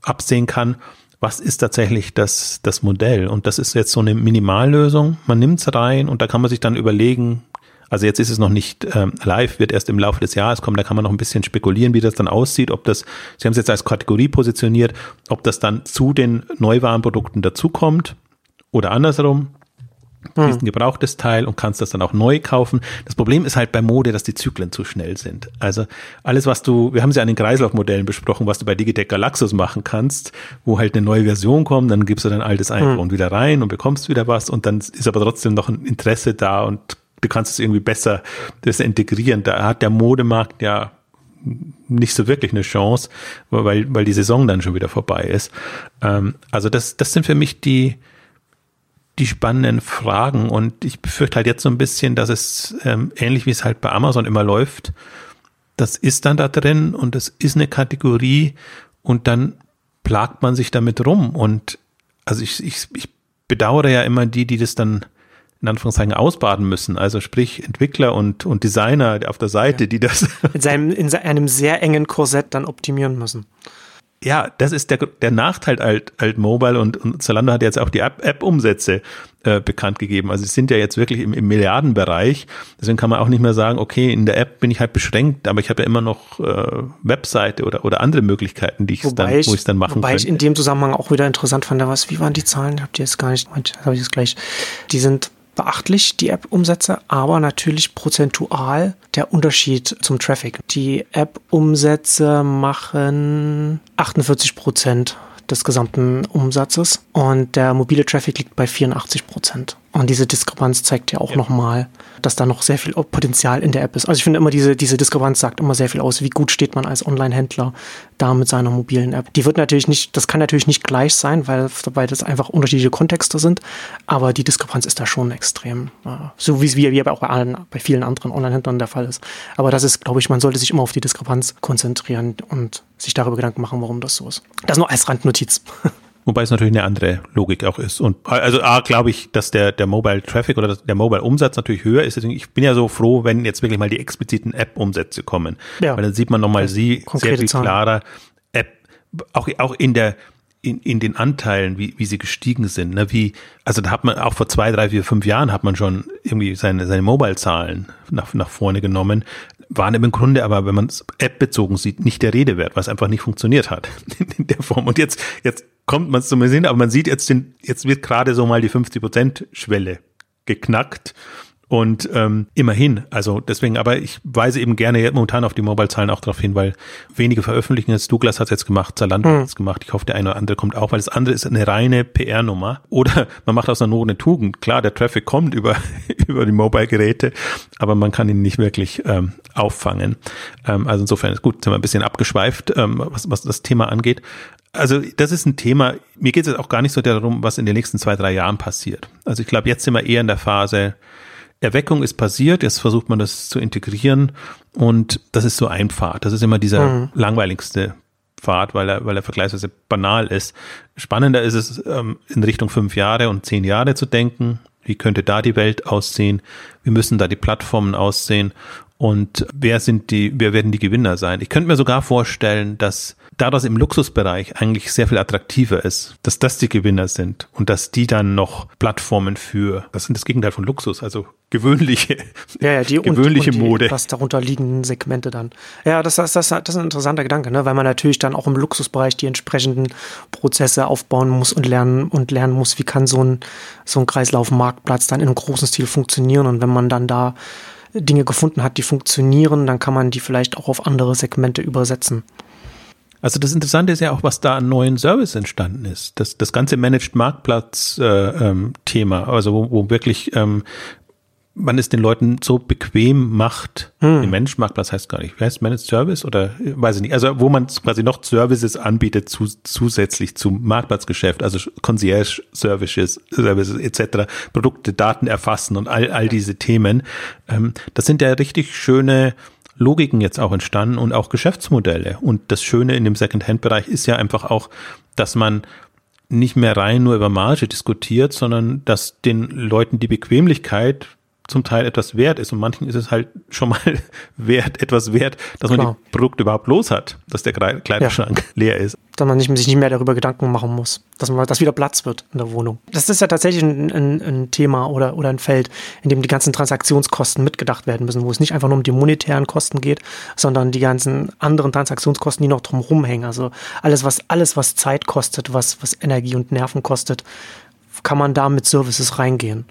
B: absehen kann, was ist tatsächlich das, das Modell. Und das ist jetzt so eine Minimallösung. Man nimmt es rein und da kann man sich dann überlegen, also jetzt ist es noch nicht ähm, live, wird erst im Laufe des Jahres kommen, da kann man noch ein bisschen spekulieren, wie das dann aussieht, ob das, Sie haben es jetzt als Kategorie positioniert, ob das dann zu den Neuwarenprodukten dazukommt oder andersrum hm. ein gebrauchtes Teil und kannst das dann auch neu kaufen. Das Problem ist halt bei Mode, dass die Zyklen zu schnell sind. Also alles, was du, wir haben es ja an den Kreislaufmodellen besprochen, was du bei Digitec Galaxus machen kannst, wo halt eine neue Version kommt, dann gibst du dein altes hm. iPhone hm. wieder rein und bekommst wieder was und dann ist aber trotzdem noch ein Interesse da und du kannst es irgendwie besser das integrieren. Da hat der Modemarkt ja nicht so wirklich eine Chance, weil, weil die Saison dann schon wieder vorbei ist. Ähm, also das, das sind für mich die, die spannenden Fragen. Und ich befürchte halt jetzt so ein bisschen, dass es ähm, ähnlich wie es halt bei Amazon immer läuft, das ist dann da drin und das ist eine Kategorie und dann plagt man sich damit rum. Und also ich, ich, ich bedauere ja immer die, die das dann in Anführungszeichen ausbaden müssen. Also sprich Entwickler und, und Designer auf der Seite, ja. die das
A: in, seinem, in einem sehr engen Korsett dann optimieren müssen
B: ja, das ist der, der Nachteil alt, alt Mobile und, und Zalando hat jetzt auch die App-Umsätze äh, bekannt gegeben. Also sie sind ja jetzt wirklich im, im Milliardenbereich. Deswegen kann man auch nicht mehr sagen, okay, in der App bin ich halt beschränkt, aber ich habe ja immer noch äh, Webseite oder, oder andere Möglichkeiten, die ich dann, wo ich dann machen
A: wobei könnte. ich in dem Zusammenhang auch wieder interessant fand, was, wie waren die Zahlen? Habt ihr jetzt gar nicht, habe ich jetzt gleich. Die sind beachtlich, die App-Umsätze, aber natürlich prozentual der Unterschied zum Traffic. Die App-Umsätze machen 48 Prozent des gesamten Umsatzes und der mobile Traffic liegt bei 84 Prozent. Und diese Diskrepanz zeigt ja auch ja. nochmal, dass da noch sehr viel Potenzial in der App ist. Also ich finde immer, diese, diese Diskrepanz sagt immer sehr viel aus, wie gut steht man als Online-Händler da mit seiner mobilen App. Die wird natürlich nicht, das kann natürlich nicht gleich sein, weil, weil das einfach unterschiedliche Kontexte sind, aber die Diskrepanz ist da schon extrem. So wie es wie, wie auch bei, allen, bei vielen anderen Online-Händlern der Fall ist. Aber das ist, glaube ich, man sollte sich immer auf die Diskrepanz konzentrieren und sich darüber Gedanken machen, warum das so ist. Das nur als Randnotiz.
B: Wobei es natürlich eine andere Logik auch ist. Und also A, glaube ich, dass der, der Mobile Traffic oder der Mobile Umsatz natürlich höher ist. Deswegen, ich bin ja so froh, wenn jetzt wirklich mal die expliziten App-Umsätze kommen. Ja. Weil dann sieht man nochmal sie sehr viel Zahlen. klarer. App, auch, auch in der, in, in den Anteilen, wie, wie sie gestiegen sind. Ne? Wie, also da hat man auch vor zwei, drei, vier, fünf Jahren hat man schon irgendwie seine, seine Mobile-Zahlen nach, nach vorne genommen waren im Grunde aber, wenn man es App-bezogen sieht, nicht der Rede wert, was einfach nicht funktioniert hat in der Form. Und jetzt, jetzt kommt man es zumindest hin, aber man sieht jetzt, den, jetzt wird gerade so mal die 50%-Schwelle geknackt. Und ähm, immerhin, also deswegen, aber ich weise eben gerne momentan auf die Mobile-Zahlen auch darauf hin, weil wenige veröffentlichen es. Douglas hat es jetzt gemacht, Zalando mhm. hat es gemacht. Ich hoffe, der eine oder andere kommt auch, weil das andere ist eine reine PR-Nummer. Oder man macht aus einer Not eine Tugend. Klar, der Traffic kommt über, über die Mobile-Geräte, aber man kann ihn nicht wirklich ähm, auffangen. Ähm, also insofern ist gut, sind wir ein bisschen abgeschweift, ähm, was, was das Thema angeht. Also das ist ein Thema, mir geht es auch gar nicht so darum, was in den nächsten zwei, drei Jahren passiert. Also ich glaube, jetzt sind wir eher in der Phase, Erweckung ist passiert, jetzt versucht man das zu integrieren und das ist so ein Pfad. Das ist immer dieser mhm. langweiligste Pfad, weil er, weil er vergleichsweise banal ist. Spannender ist es, ähm, in Richtung fünf Jahre und zehn Jahre zu denken. Wie könnte da die Welt aussehen? Wie müssen da die Plattformen aussehen? Und wer sind die, wer werden die Gewinner sein? Ich könnte mir sogar vorstellen, dass da das im Luxusbereich eigentlich sehr viel attraktiver ist, dass das die Gewinner sind und dass die dann noch Plattformen für, das sind das Gegenteil von Luxus, also gewöhnliche,
A: ja, ja, die
B: gewöhnliche
A: und, und
B: die, Mode.
A: Was darunter liegenden Segmente dann. Ja, das, das, das, das ist ein interessanter Gedanke, ne? weil man natürlich dann auch im Luxusbereich die entsprechenden Prozesse aufbauen muss und lernen und lernen muss, wie kann so ein, so ein Kreislaufmarktplatz dann in einem großen Stil funktionieren und wenn man dann da Dinge gefunden hat, die funktionieren, dann kann man die vielleicht auch auf andere Segmente übersetzen.
B: Also das Interessante ist ja auch, was da an neuen Service entstanden ist. Das, das ganze Managed Marktplatz-Thema, äh, ähm, also wo, wo wirklich ähm, man es den Leuten so bequem macht. Hm. Managed Marktplatz heißt gar nicht. Wie heißt Managed Service oder weiß ich nicht. Also wo man quasi noch Services anbietet zu, zusätzlich zum Marktplatzgeschäft, also Concierge Services, Services etc., Produkte, Daten erfassen und all, all diese Themen. Ähm, das sind ja richtig schöne Logiken jetzt auch entstanden und auch Geschäftsmodelle. Und das Schöne in dem Second-Hand-Bereich ist ja einfach auch, dass man nicht mehr rein nur über Marge diskutiert, sondern dass den Leuten die Bequemlichkeit zum Teil etwas wert ist und manchen ist es halt schon mal wert, etwas wert, dass Klar. man die Produkte überhaupt los hat, dass der Kleiderschrank ja. leer ist.
A: Dass man sich nicht mehr darüber Gedanken machen muss, dass man, dass wieder Platz wird in der Wohnung. Das ist ja tatsächlich ein, ein, ein Thema oder, oder ein Feld, in dem die ganzen Transaktionskosten mitgedacht werden müssen, wo es nicht einfach nur um die monetären Kosten geht, sondern die ganzen anderen Transaktionskosten, die noch drumherum hängen. Also alles, was, alles, was Zeit kostet, was, was Energie und Nerven kostet, kann man da mit Services reingehen.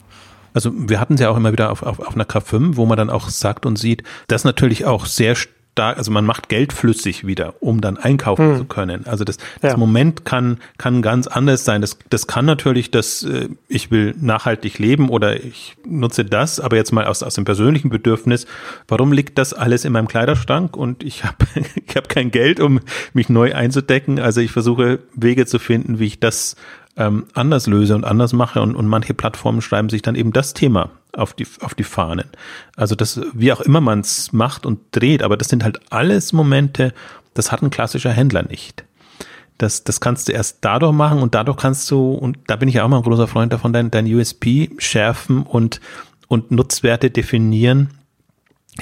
B: Also wir hatten es ja auch immer wieder auf, auf, auf einer K5, wo man dann auch sagt und sieht, dass natürlich auch sehr stark, also man macht Geld flüssig wieder, um dann einkaufen hm. zu können. Also das, das ja. Moment kann, kann ganz anders sein. Das, das kann natürlich, dass äh, ich will nachhaltig leben oder ich nutze das, aber jetzt mal aus, aus dem persönlichen Bedürfnis, warum liegt das alles in meinem Kleiderschrank und ich habe ich hab kein Geld, um mich neu einzudecken. Also ich versuche Wege zu finden, wie ich das ähm, anders löse und anders mache und, und manche Plattformen schreiben sich dann eben das Thema auf die, auf die Fahnen. Also das, wie auch immer man es macht und dreht, aber das sind halt alles Momente, das hat ein klassischer Händler nicht. Das, das kannst du erst dadurch machen und dadurch kannst du, und da bin ich ja auch mal ein großer Freund davon, dein, dein USP schärfen und, und Nutzwerte definieren,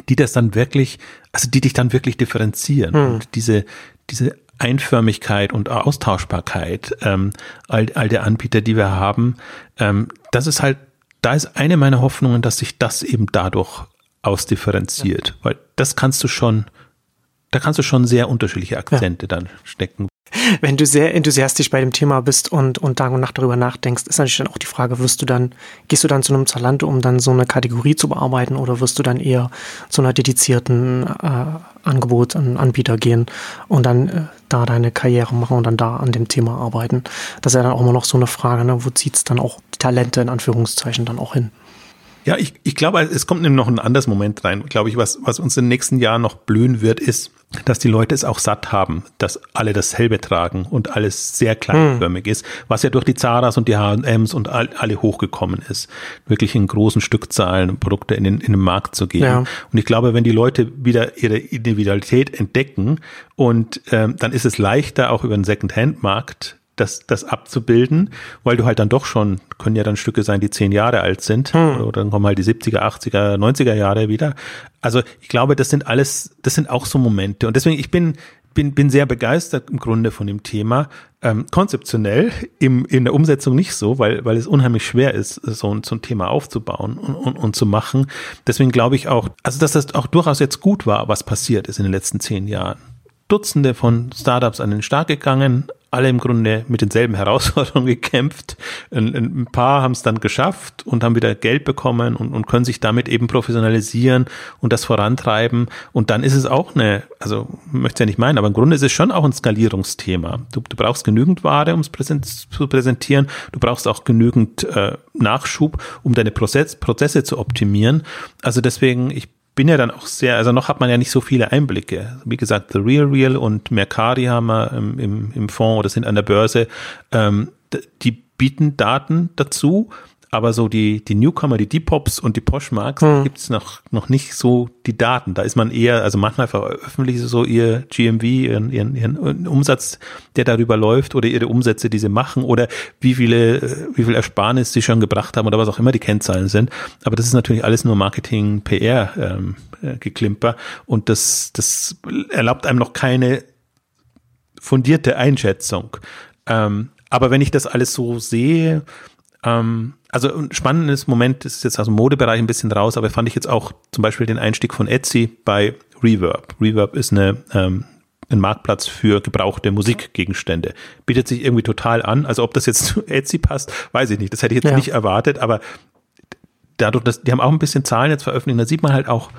B: die das dann wirklich, also die dich dann wirklich differenzieren. Hm. Und diese, diese Einförmigkeit und Austauschbarkeit ähm, all, all der Anbieter, die wir haben, ähm, das ist halt, da ist eine meiner Hoffnungen, dass sich das eben dadurch ausdifferenziert, ja. weil das kannst du schon, da kannst du schon sehr unterschiedliche Akzente ja. dann stecken.
A: Wenn du sehr enthusiastisch bei dem Thema bist und, und Tag und Nacht darüber nachdenkst, ist natürlich dann auch die Frage, wirst du dann, gehst du dann zu einem Zalando, um dann so eine Kategorie zu bearbeiten oder wirst du dann eher zu einer dedizierten äh, Angebot, an Anbieter gehen und dann äh, da deine Karriere machen und dann da an dem Thema arbeiten? Das ist ja dann auch immer noch so eine Frage, ne? wo zieht es dann auch die Talente in Anführungszeichen dann auch hin?
B: Ja, ich, ich glaube, es kommt nämlich noch ein anderes Moment rein. Glaube ich, was, was uns in den nächsten Jahren noch blühen wird, ist, dass die Leute es auch satt haben, dass alle dasselbe tragen und alles sehr kleinförmig hm. ist, was ja durch die Zaras und die H&Ms und all, alle hochgekommen ist, wirklich in großen Stückzahlen Produkte in den, in den Markt zu geben. Ja. Und ich glaube, wenn die Leute wieder ihre Individualität entdecken und ähm, dann ist es leichter, auch über den Second-Hand-Markt das, das abzubilden, weil du halt dann doch schon, können ja dann Stücke sein, die zehn Jahre alt sind, hm. oder dann kommen halt die 70er, 80er, 90er Jahre wieder. Also ich glaube, das sind alles, das sind auch so Momente. Und deswegen, ich bin, bin, bin sehr begeistert im Grunde von dem Thema. Ähm, konzeptionell, im, in der Umsetzung nicht so, weil, weil es unheimlich schwer ist, so ein, so ein Thema aufzubauen und, und, und zu machen. Deswegen glaube ich auch, also dass das auch durchaus jetzt gut war, was passiert ist in den letzten zehn Jahren. Dutzende von Startups an den Start gegangen, alle im Grunde mit denselben Herausforderungen gekämpft. Ein, ein paar haben es dann geschafft und haben wieder Geld bekommen und, und können sich damit eben professionalisieren und das vorantreiben. Und dann ist es auch eine, also möchte ja nicht meinen, aber im Grunde ist es schon auch ein Skalierungsthema. Du, du brauchst genügend Ware, um es präsent, zu präsentieren. Du brauchst auch genügend äh, Nachschub, um deine Prozess, Prozesse zu optimieren. Also deswegen, ich bin ja dann auch sehr, also noch hat man ja nicht so viele Einblicke. Wie gesagt, The Real Real und Mercari haben wir im, im, im Fonds oder sind an der Börse. Ähm, die bieten Daten dazu, aber so die, die Newcomer, die Depops und die Poshmarks, hm. gibt es noch, noch nicht so die Daten. Da ist man eher, also manchmal veröffentlichen sie so ihr GMV, ihren, ihren, ihren Umsatz, der darüber läuft oder ihre Umsätze, die sie machen oder wie viele, wie viel Ersparnis sie schon gebracht haben oder was auch immer die Kennzahlen sind. Aber das ist natürlich alles nur Marketing, PR, ähm, äh, geklimper und das, das erlaubt einem noch keine fundierte Einschätzung. Ähm, aber wenn ich das alles so sehe, ähm, also ein spannendes Moment ist jetzt aus dem Modebereich ein bisschen raus, aber fand ich jetzt auch zum Beispiel den Einstieg von Etsy bei Reverb. Reverb ist eine ähm, ein Marktplatz für gebrauchte Musikgegenstände. Bietet sich irgendwie total an. Also ob das jetzt zu Etsy passt, weiß ich nicht. Das hätte ich jetzt ja. nicht erwartet, aber dadurch, dass die haben auch ein bisschen Zahlen jetzt veröffentlicht, da sieht man halt auch,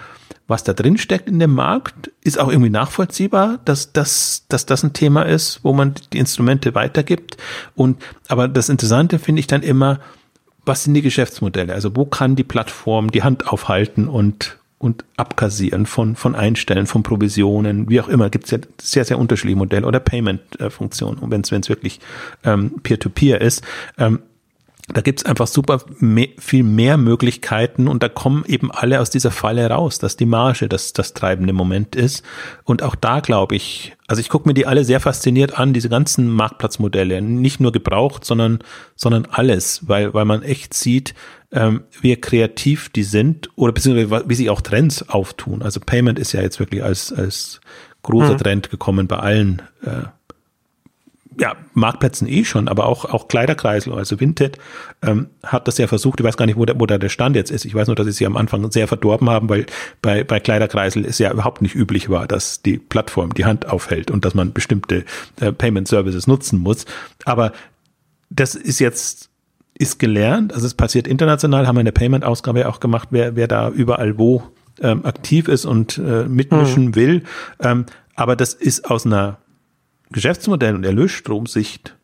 B: was da drin steckt in dem Markt, ist auch irgendwie nachvollziehbar, dass, dass, dass das ein Thema ist, wo man die Instrumente weitergibt. Und aber das Interessante finde ich dann immer, was sind die Geschäftsmodelle? Also wo kann die Plattform die Hand aufhalten und und abkassieren von, von Einstellen, von Provisionen, wie auch immer, gibt es ja sehr, sehr unterschiedliche Modelle oder Payment-Funktionen, wenn es wirklich ähm, Peer-to-Peer ist. Ähm, da gibt's einfach super mehr, viel mehr Möglichkeiten und da kommen eben alle aus dieser Falle raus, dass die Marge das, das treibende Moment ist. Und auch da glaube ich, also ich gucke mir die alle sehr fasziniert an, diese ganzen Marktplatzmodelle, nicht nur gebraucht, sondern, sondern alles, weil, weil man echt sieht, ähm, wie kreativ die sind oder beziehungsweise wie sich auch Trends auftun. Also Payment ist ja jetzt wirklich als, als großer mhm. Trend gekommen bei allen äh, ja, Marktplätzen eh schon, aber auch, auch Kleiderkreisel, also Vinted, ähm, hat das ja versucht, ich weiß gar nicht, wo, der, wo da der Stand jetzt ist. Ich weiß nur, dass sie sie am Anfang sehr verdorben haben, weil bei, bei Kleiderkreisel es ja überhaupt nicht üblich war, dass die Plattform die Hand aufhält und dass man bestimmte äh, Payment Services nutzen muss. Aber das ist jetzt, ist gelernt, also es passiert international, haben wir in der Payment-Ausgabe auch gemacht, wer, wer da überall wo ähm, aktiv ist und äh, mitmischen mhm. will. Ähm, aber das ist aus einer Geschäftsmodell und Erlösstromsicht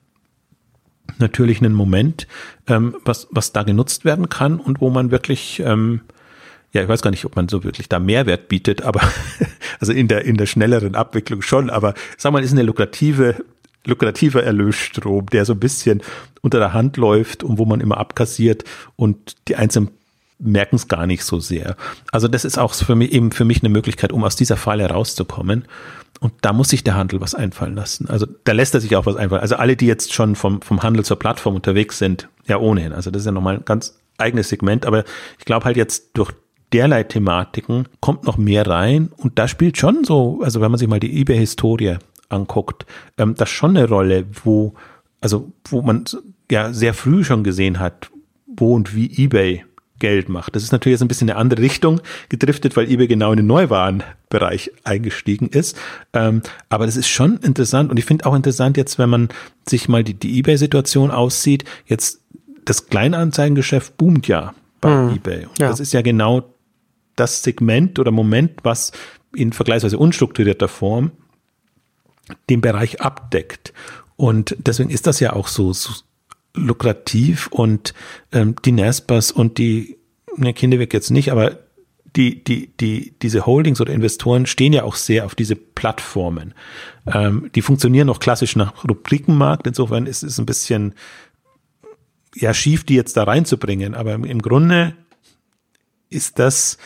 B: natürlich einen Moment, ähm, was, was da genutzt werden kann und wo man wirklich, ähm, ja, ich weiß gar nicht, ob man so wirklich da Mehrwert bietet, aber also in der, in der schnelleren Abwicklung schon, aber sag mal, ist eine lukrative, lukrativer Erlösstrom, der so ein bisschen unter der Hand läuft und wo man immer abkassiert und die einzelnen merken es gar nicht so sehr. Also das ist auch für mich eben für mich eine Möglichkeit, um aus dieser Falle rauszukommen. Und da muss sich der Handel was einfallen lassen. Also da lässt er sich auch was einfallen. Also alle, die jetzt schon vom, vom Handel zur Plattform unterwegs sind, ja ohnehin. Also das ist ja nochmal ein ganz eigenes Segment. Aber ich glaube halt jetzt durch derlei Thematiken kommt noch mehr rein. Und da spielt schon so, also wenn man sich mal die eBay-Historie anguckt, ähm, das schon eine Rolle, wo, also wo man ja sehr früh schon gesehen hat, wo und wie eBay Geld macht. Das ist natürlich jetzt ein bisschen eine andere Richtung gedriftet, weil eBay genau in den Neuwarenbereich eingestiegen ist. Ähm, aber das ist schon interessant und ich finde auch interessant jetzt, wenn man sich mal die, die eBay-Situation aussieht, jetzt das Kleinanzeigengeschäft boomt ja bei hm, eBay. Und ja. das ist ja genau das Segment oder Moment, was in vergleichsweise unstrukturierter Form den Bereich abdeckt. Und deswegen ist das ja auch so, so lukrativ und ähm, die Nespers und die, ne, Kinderweg jetzt nicht, aber die, die, die, diese Holdings oder Investoren stehen ja auch sehr auf diese Plattformen. Ähm, die funktionieren noch klassisch nach Rubrikenmarkt, insofern ist es ein bisschen ja schief, die jetzt da reinzubringen, aber im, im Grunde ist das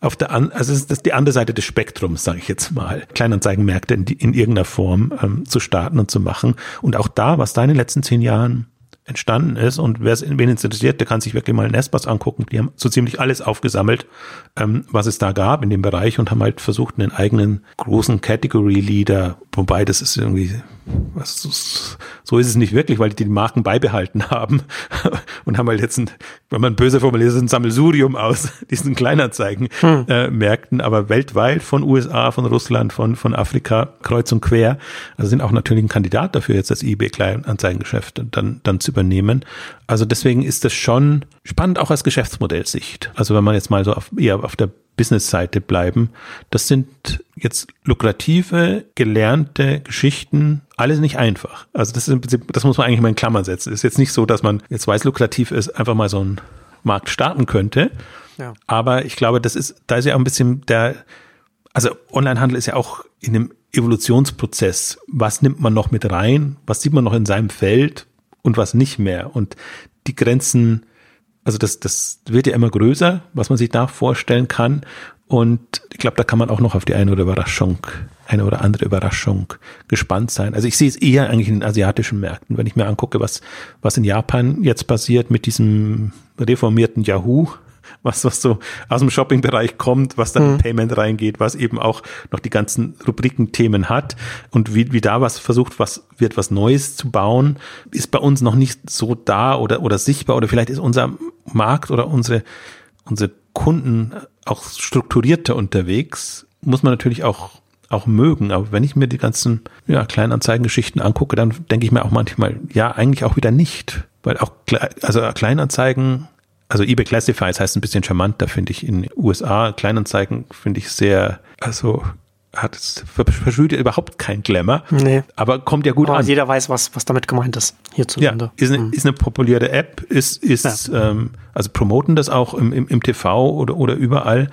B: auf der also ist das die andere Seite des Spektrums, sage ich jetzt mal, Kleinanzeigenmärkte in, in irgendeiner Form ähm, zu starten und zu machen. Und auch da, was da in den letzten zehn Jahren entstanden ist. Und wer es wen interessiert, der kann sich wirklich mal Nespers angucken. Die haben so ziemlich alles aufgesammelt, ähm, was es da gab in dem Bereich und haben halt versucht, einen eigenen großen Category Leader, wobei das ist irgendwie was, so ist es nicht wirklich, weil die die Marken beibehalten haben und haben halt jetzt ein, wenn man böse formuliert, ein Sammelsurium aus diesen Kleinanzeigen-Märkten, hm. äh, aber weltweit von USA, von Russland, von, von Afrika, kreuz und quer. Also sind auch natürlich ein Kandidat dafür, jetzt das eBay Kleinanzeigengeschäft dann, dann zu übernehmen. Also deswegen ist das schon spannend, auch aus Geschäftsmodellsicht. Also wenn man jetzt mal so auf, eher auf der Business-Seite bleiben. Das sind jetzt lukrative, gelernte Geschichten, alles nicht einfach. Also das ist im Prinzip, das muss man eigentlich mal in Klammern setzen. Ist jetzt nicht so, dass man jetzt weiß, lukrativ ist, einfach mal so einen Markt starten könnte. Ja. Aber ich glaube, das ist, da ist ja auch ein bisschen der, also Onlinehandel ist ja auch in einem Evolutionsprozess. Was nimmt man noch mit rein? Was sieht man noch in seinem Feld und was nicht mehr? Und die Grenzen also das, das wird ja immer größer, was man sich da vorstellen kann. Und ich glaube, da kann man auch noch auf die eine oder Überraschung, eine oder andere Überraschung gespannt sein. Also ich sehe es eher eigentlich in den asiatischen Märkten, wenn ich mir angucke, was, was in Japan jetzt passiert mit diesem reformierten Yahoo, was, was so aus dem Shopping-Bereich kommt, was dann mhm. in Payment reingeht, was eben auch noch die ganzen Rubriken-Themen hat und wie, wie da was versucht, was wird was Neues zu bauen, ist bei uns noch nicht so da oder, oder sichtbar oder vielleicht ist unser Markt oder unsere, unsere Kunden auch strukturierter unterwegs, muss man natürlich auch auch mögen. Aber wenn ich mir die ganzen ja, Kleinanzeigengeschichten angucke, dann denke ich mir auch manchmal, ja, eigentlich auch wieder nicht. Weil auch, also Kleinanzeigen also eBay Classifieds heißt ein bisschen charmanter, finde ich, in den USA. Kleinanzeigen finde ich sehr, also hat es verschwürt überhaupt kein Glamour. Nee. Aber kommt ja gut aber an.
A: Jeder weiß, was, was damit gemeint ist hierzulande.
B: Ja, ist eine, mhm. ist eine populäre App, ist, ist ja. ähm, also promoten das auch im, im, im TV oder, oder überall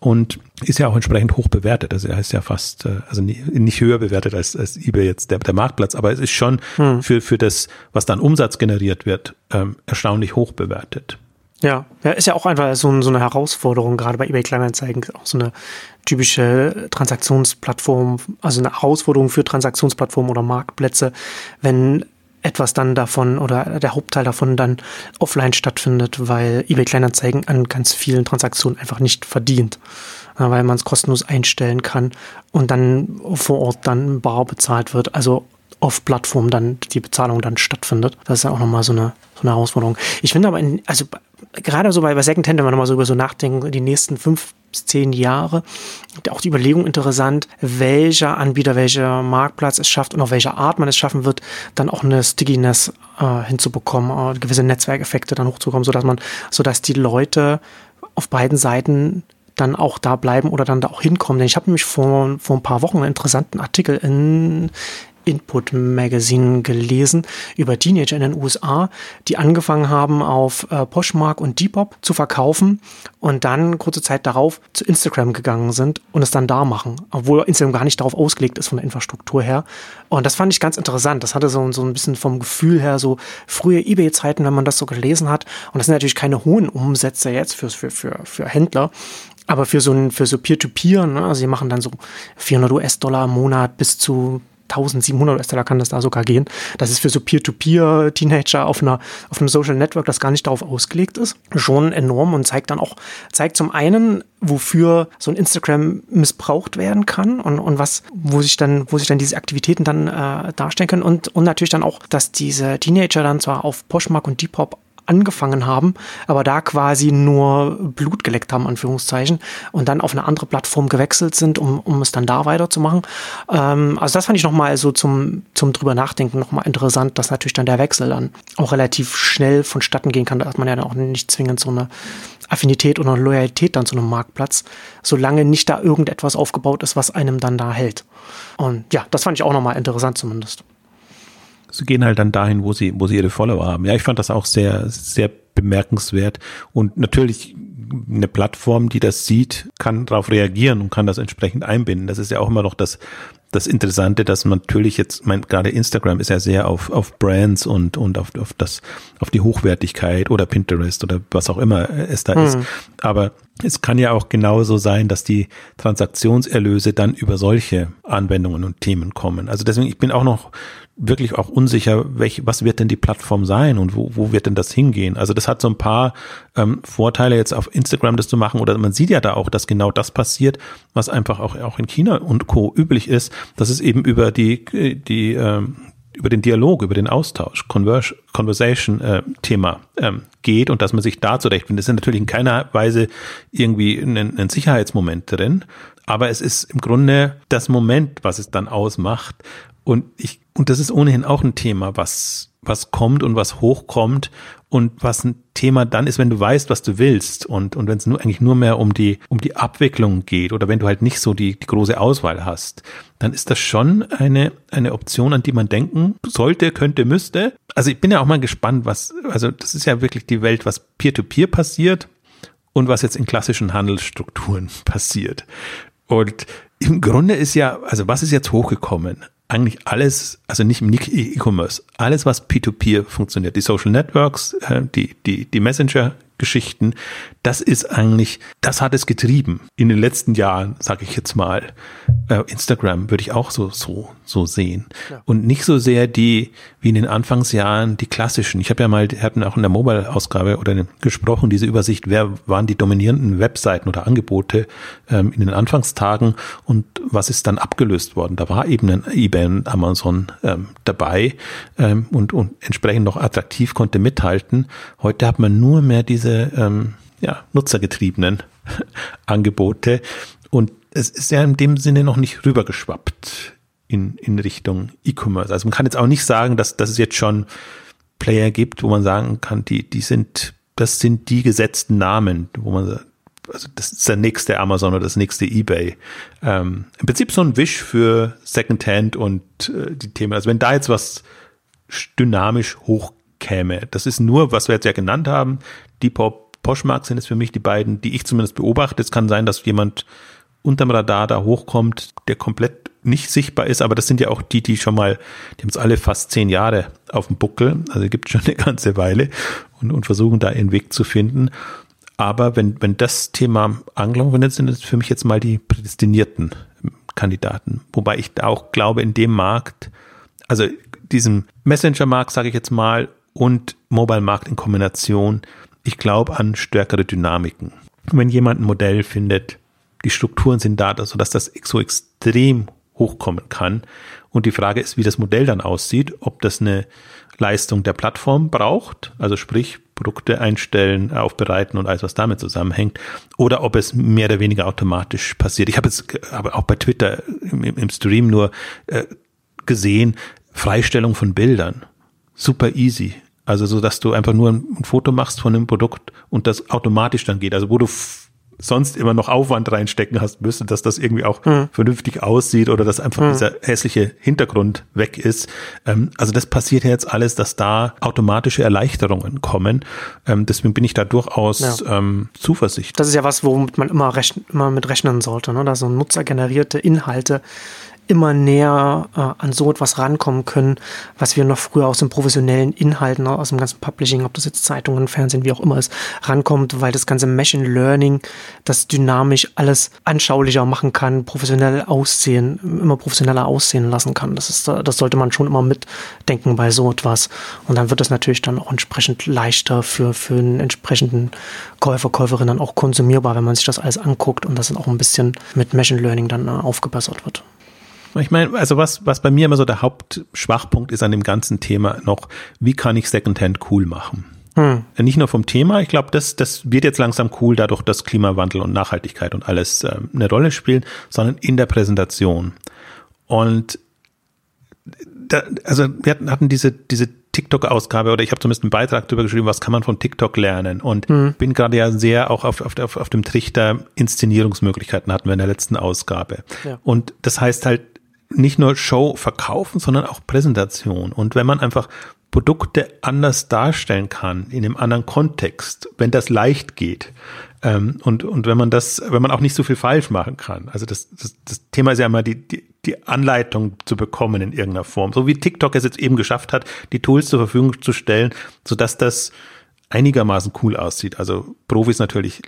B: und ist ja auch entsprechend hoch bewertet. Also er ist ja fast, äh, also nicht höher bewertet als, als eBay jetzt der, der Marktplatz, aber es ist schon hm. für, für das, was dann Umsatz generiert wird, ähm, erstaunlich hoch bewertet.
A: Ja, ja, ist ja auch einfach so, so eine Herausforderung, gerade bei eBay Kleinanzeigen, auch so eine typische Transaktionsplattform, also eine Herausforderung für Transaktionsplattformen oder Marktplätze, wenn etwas dann davon oder der Hauptteil davon dann offline stattfindet, weil eBay Kleinanzeigen an ganz vielen Transaktionen einfach nicht verdient, weil man es kostenlos einstellen kann und dann vor Ort dann bar bezahlt wird. Also auf Plattform dann die Bezahlung dann stattfindet. Das ist ja auch nochmal so eine, so eine Herausforderung. Ich finde aber, in, also gerade so bei, bei Secondhand, wenn man nochmal so über so nachdenken, die nächsten fünf bis zehn Jahre, auch die Überlegung interessant, welcher Anbieter, welcher Marktplatz es schafft und auf welcher Art man es schaffen wird, dann auch eine Stickiness äh, hinzubekommen, äh, gewisse Netzwerkeffekte dann hochzukommen, sodass man, sodass die Leute auf beiden Seiten dann auch da bleiben oder dann da auch hinkommen. Denn ich habe nämlich vor, vor ein paar Wochen einen interessanten Artikel in, Input Magazine gelesen über Teenager in den USA, die angefangen haben, auf äh, Poshmark und Depop zu verkaufen und dann kurze Zeit darauf zu Instagram gegangen sind und es dann da machen, obwohl Instagram gar nicht darauf ausgelegt ist von der Infrastruktur her. Und das fand ich ganz interessant. Das hatte so, so ein bisschen vom Gefühl her so frühe eBay-Zeiten, wenn man das so gelesen hat. Und das sind natürlich keine hohen Umsätze jetzt für, für, für, für Händler. Aber für so ein, für so Peer-to-Peer, ne, also sie machen dann so 400 US-Dollar im Monat bis zu 1700 US-Dollar kann das da sogar gehen. Das ist für so Peer-to-Peer-Teenager auf einer, auf einem Social Network, das gar nicht darauf ausgelegt ist, schon enorm und zeigt dann auch, zeigt zum einen, wofür so ein Instagram missbraucht werden kann und, und was, wo sich dann, wo sich dann diese Aktivitäten dann äh, darstellen können und, und natürlich dann auch, dass diese Teenager dann zwar auf Poshmark und Depop angefangen haben, aber da quasi nur Blut geleckt haben, Anführungszeichen, und dann auf eine andere Plattform gewechselt sind, um, um es dann da weiterzumachen. Ähm, also das fand ich nochmal so zum, zum drüber nachdenken nochmal interessant, dass natürlich dann der Wechsel dann auch relativ schnell vonstatten gehen kann, dass man ja dann auch nicht zwingend so eine Affinität oder Loyalität dann zu einem Marktplatz, solange nicht da irgendetwas aufgebaut ist, was einem dann da hält. Und ja, das fand ich auch nochmal interessant zumindest
B: sie gehen halt dann dahin, wo sie, wo sie ihre Follower haben. Ja, ich fand das auch sehr, sehr bemerkenswert. Und natürlich eine Plattform, die das sieht, kann darauf reagieren und kann das entsprechend einbinden. Das ist ja auch immer noch das, das Interessante, dass man natürlich jetzt, mein, gerade Instagram ist ja sehr auf, auf Brands und, und auf, auf das, auf die Hochwertigkeit oder Pinterest oder was auch immer es da mhm. ist. Aber es kann ja auch genauso sein, dass die Transaktionserlöse dann über solche Anwendungen und Themen kommen. Also deswegen, ich bin auch noch wirklich auch unsicher, welch, was wird denn die Plattform sein und wo, wo wird denn das hingehen? Also das hat so ein paar ähm, Vorteile jetzt auf Instagram das zu machen oder man sieht ja da auch, dass genau das passiert, was einfach auch, auch in China und Co. üblich ist, dass es eben über die, die, ähm, über den Dialog, über den Austausch, Converse, Conversation äh, ähm, geht und dass man sich da zurechtfindet. Das ist natürlich in keiner Weise irgendwie ein, ein Sicherheitsmoment drin, aber es ist im Grunde das Moment, was es dann ausmacht. Und ich, und das ist ohnehin auch ein Thema, was, was kommt und was hochkommt und was ein Thema dann ist, wenn du weißt, was du willst und, und wenn es nur eigentlich nur mehr um die, um die Abwicklung geht oder wenn du halt nicht so die, die große Auswahl hast, dann ist das schon eine, eine Option, an die man denken sollte, könnte, müsste. Also ich bin ja auch mal gespannt, was, also das ist ja wirklich die Welt, was Peer-to-Peer -Peer passiert und was jetzt in klassischen Handelsstrukturen passiert. Und im Grunde ist ja, also was ist jetzt hochgekommen? Eigentlich alles, also nicht im E-Commerce, alles, was P2P funktioniert, die Social Networks, äh, die, die, die Messenger, Geschichten, das ist eigentlich, das hat es getrieben in den letzten Jahren, sage ich jetzt mal. Äh, Instagram würde ich auch so so so sehen ja. und nicht so sehr die wie in den Anfangsjahren die klassischen. Ich habe ja mal, hatten auch in der Mobile-Ausgabe oder gesprochen diese Übersicht, wer waren die dominierenden Webseiten oder Angebote ähm, in den Anfangstagen und was ist dann abgelöst worden. Da war eben ein eBay und Amazon ähm, dabei ähm, und und entsprechend noch attraktiv konnte mithalten. Heute hat man nur mehr diese diese ähm, ja, nutzergetriebenen Angebote. Und es ist ja in dem Sinne noch nicht rübergeschwappt in, in Richtung E-Commerce. Also man kann jetzt auch nicht sagen, dass, dass es jetzt schon Player gibt, wo man sagen kann, die, die sind, das sind die gesetzten Namen, wo man also das ist der nächste Amazon oder das nächste eBay. Ähm, Im Prinzip so ein Wisch für Secondhand und äh, die Themen. Also wenn da jetzt was dynamisch hochkäme, das ist nur, was wir jetzt ja genannt haben, Depop, Poshmark sind es für mich die beiden, die ich zumindest beobachte. Es kann sein, dass jemand unterm Radar da hochkommt, der komplett nicht sichtbar ist, aber das sind ja auch die, die schon mal, die haben es alle fast zehn Jahre auf dem Buckel, also gibt schon eine ganze Weile und, und versuchen da ihren Weg zu finden. Aber wenn, wenn das Thema Angelung findet, sind es für mich jetzt mal die prädestinierten Kandidaten. Wobei ich auch glaube, in dem Markt, also diesem Messenger-Markt, sage ich jetzt mal, und Mobile-Markt in Kombination, ich glaube an stärkere Dynamiken. Wenn jemand ein Modell findet, die Strukturen sind da, sodass das so extrem hochkommen kann. Und die Frage ist, wie das Modell dann aussieht, ob das eine Leistung der Plattform braucht, also sprich Produkte einstellen, aufbereiten und alles, was damit zusammenhängt, oder ob es mehr oder weniger automatisch passiert. Ich habe jetzt aber auch bei Twitter im, im Stream nur äh, gesehen, Freistellung von Bildern. Super easy. Also so, dass du einfach nur ein, Foto machst von einem Produkt und das automatisch dann geht. Also wo du sonst immer noch Aufwand reinstecken hast müsste, dass das irgendwie auch mhm. vernünftig aussieht oder dass einfach mhm. dieser hässliche Hintergrund weg ist. Ähm, also das passiert ja jetzt alles, dass da automatische Erleichterungen kommen. Ähm, deswegen bin ich da durchaus ja. ähm, zuversichtlich.
A: Das ist ja was, womit man immer, rechn immer mit rechnen sollte, ne? dass so nutzergenerierte Inhalte immer näher äh, an so etwas rankommen können, was wir noch früher aus den professionellen Inhalten, aus dem ganzen Publishing, ob das jetzt Zeitungen, Fernsehen, wie auch immer ist, rankommt, weil das ganze Machine Learning das dynamisch alles anschaulicher machen kann, professionell aussehen, immer professioneller aussehen lassen kann. Das ist, das sollte man schon immer mitdenken bei so etwas. Und dann wird das natürlich dann auch entsprechend leichter für, für einen entsprechenden Käufer, Käuferin dann auch konsumierbar, wenn man sich das alles anguckt und das dann auch ein bisschen mit Machine Learning dann äh, aufgebessert wird.
B: Ich meine, also was, was bei mir immer so der Hauptschwachpunkt ist an dem ganzen Thema noch, wie kann ich Secondhand cool machen? Hm. Nicht nur vom Thema, ich glaube, das, das wird jetzt langsam cool, dadurch, dass Klimawandel und Nachhaltigkeit und alles äh, eine Rolle spielen, sondern in der Präsentation. Und da, also wir hatten, hatten diese, diese TikTok-Ausgabe oder ich habe zumindest einen Beitrag darüber geschrieben, was kann man von TikTok lernen und mhm. bin gerade ja sehr auch auf, auf, auf, auf dem Trichter Inszenierungsmöglichkeiten hatten wir in der letzten Ausgabe. Ja. Und das heißt halt, nicht nur Show verkaufen, sondern auch Präsentation. Und wenn man einfach Produkte anders darstellen kann, in einem anderen Kontext, wenn das leicht geht, ähm, und, und wenn man das, wenn man auch nicht so viel falsch machen kann. Also das, das, das Thema ist ja immer die, die, die Anleitung zu bekommen in irgendeiner Form. So wie TikTok es jetzt eben geschafft hat, die Tools zur Verfügung zu stellen, sodass das einigermaßen cool aussieht. Also Profis natürlich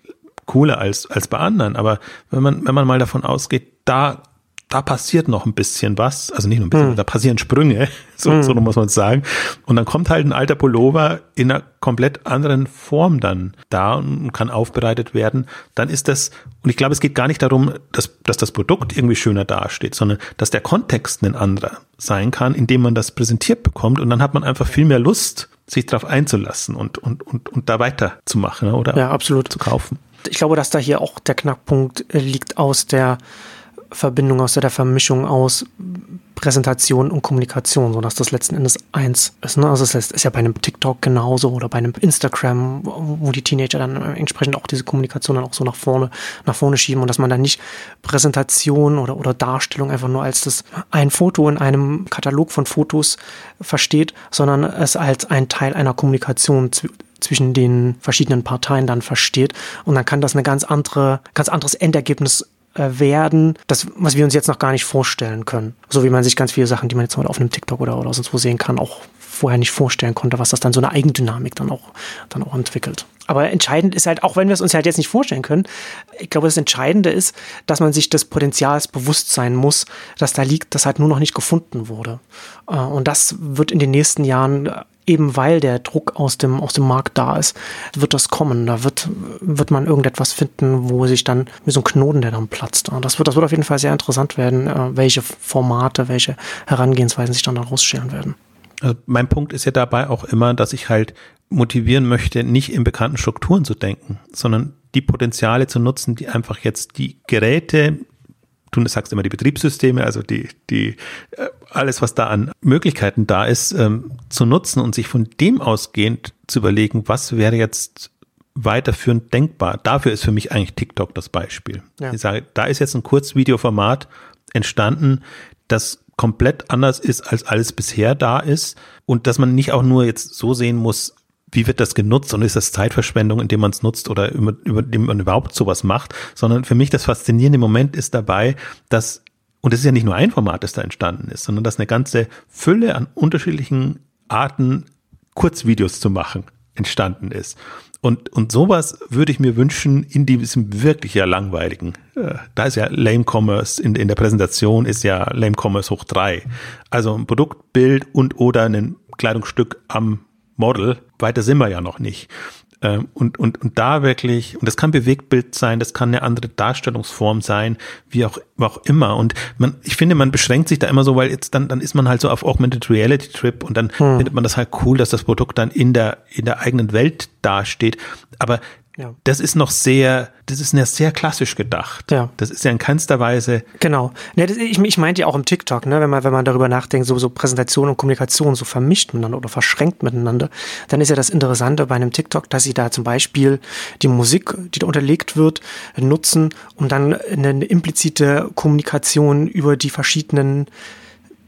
B: cooler als, als bei anderen, aber wenn man, wenn man mal davon ausgeht, da da passiert noch ein bisschen was, also nicht nur ein bisschen, hm. da passieren Sprünge, so, hm. so muss man sagen. Und dann kommt halt ein alter Pullover in einer komplett anderen Form dann da und kann aufbereitet werden. Dann ist das, und ich glaube, es geht gar nicht darum, dass, dass das Produkt irgendwie schöner dasteht, sondern dass der Kontext ein anderer sein kann, indem man das präsentiert bekommt. Und dann hat man einfach viel mehr Lust, sich darauf einzulassen und, und, und, und da weiterzumachen oder
A: ja, absolut.
B: zu kaufen.
A: Ich glaube, dass da hier auch der Knackpunkt liegt aus der Verbindung, aus der Vermischung aus Präsentation und Kommunikation, so dass das letzten Endes eins ist. Ne? Also das ist ja bei einem TikTok genauso oder bei einem Instagram, wo die Teenager dann entsprechend auch diese Kommunikation dann auch so nach vorne, nach vorne schieben und dass man dann nicht Präsentation oder, oder Darstellung einfach nur als das ein Foto in einem Katalog von Fotos versteht, sondern es als ein Teil einer Kommunikation zwischen den verschiedenen Parteien dann versteht. Und dann kann das eine ganz andere, ganz anderes Endergebnis werden, das, was wir uns jetzt noch gar nicht vorstellen können. So wie man sich ganz viele Sachen, die man jetzt mal auf einem TikTok oder, oder sonst wo sehen kann, auch vorher nicht vorstellen konnte, was das dann so eine Eigendynamik dann auch, dann auch entwickelt. Aber entscheidend ist halt, auch wenn wir es uns halt jetzt nicht vorstellen können, ich glaube, das Entscheidende ist, dass man sich des Potenzials bewusst sein muss, dass da liegt, das halt nur noch nicht gefunden wurde. Äh, und das wird in den nächsten Jahren eben weil der Druck aus dem, aus dem Markt da ist, wird das kommen. Da wird, wird man irgendetwas finden, wo sich dann wie so ein Knoten, der dann platzt. Das wird, das wird auf jeden Fall sehr interessant werden, äh, welche Formate, welche Herangehensweisen sich dann herausstellen werden.
B: Also mein Punkt ist ja dabei auch immer, dass ich halt motivieren möchte, nicht in bekannten Strukturen zu denken, sondern die Potenziale zu nutzen, die einfach jetzt die Geräte, du sagst immer die Betriebssysteme, also die, die, äh, alles, was da an Möglichkeiten da ist, ähm, zu nutzen und sich von dem ausgehend zu überlegen, was wäre jetzt weiterführend denkbar. Dafür ist für mich eigentlich TikTok das Beispiel. Ja. Ich sage, da ist jetzt ein Kurzvideoformat entstanden, das komplett anders ist, als alles bisher da ist und dass man nicht auch nur jetzt so sehen muss, wie wird das genutzt und ist das Zeitverschwendung, indem man es nutzt oder über, über dem man überhaupt sowas macht, sondern für mich das faszinierende Moment ist dabei, dass und es ist ja nicht nur ein Format, das da entstanden ist, sondern dass eine ganze Fülle an unterschiedlichen Arten Kurzvideos zu machen entstanden ist. Und, und sowas würde ich mir wünschen in diesem wirklich ja langweiligen. Äh, da ist ja Lame Commerce in, in der Präsentation ist ja Lame Commerce hoch drei. Also ein Produktbild und oder ein Kleidungsstück am Model. Weiter sind wir ja noch nicht. Ähm, und, und, und da wirklich, und das kann Bewegtbild sein, das kann eine andere Darstellungsform sein, wie auch, wie auch immer. Und man, ich finde, man beschränkt sich da immer so, weil jetzt dann, dann ist man halt so auf Augmented Reality Trip und dann hm. findet man das halt cool, dass das Produkt dann in der, in der eigenen Welt dasteht. Aber ja. Das ist noch sehr, das ist ja sehr klassisch gedacht. Ja. Das ist ja in keinster Weise.
A: Genau. Ja, das, ich, ich meinte ja auch im TikTok, ne, wenn man, wenn man darüber nachdenkt, so, so Präsentation und Kommunikation so vermischt miteinander oder verschränkt miteinander, dann ist ja das Interessante bei einem TikTok, dass sie da zum Beispiel die Musik, die da unterlegt wird, nutzen, um dann eine implizite Kommunikation über die verschiedenen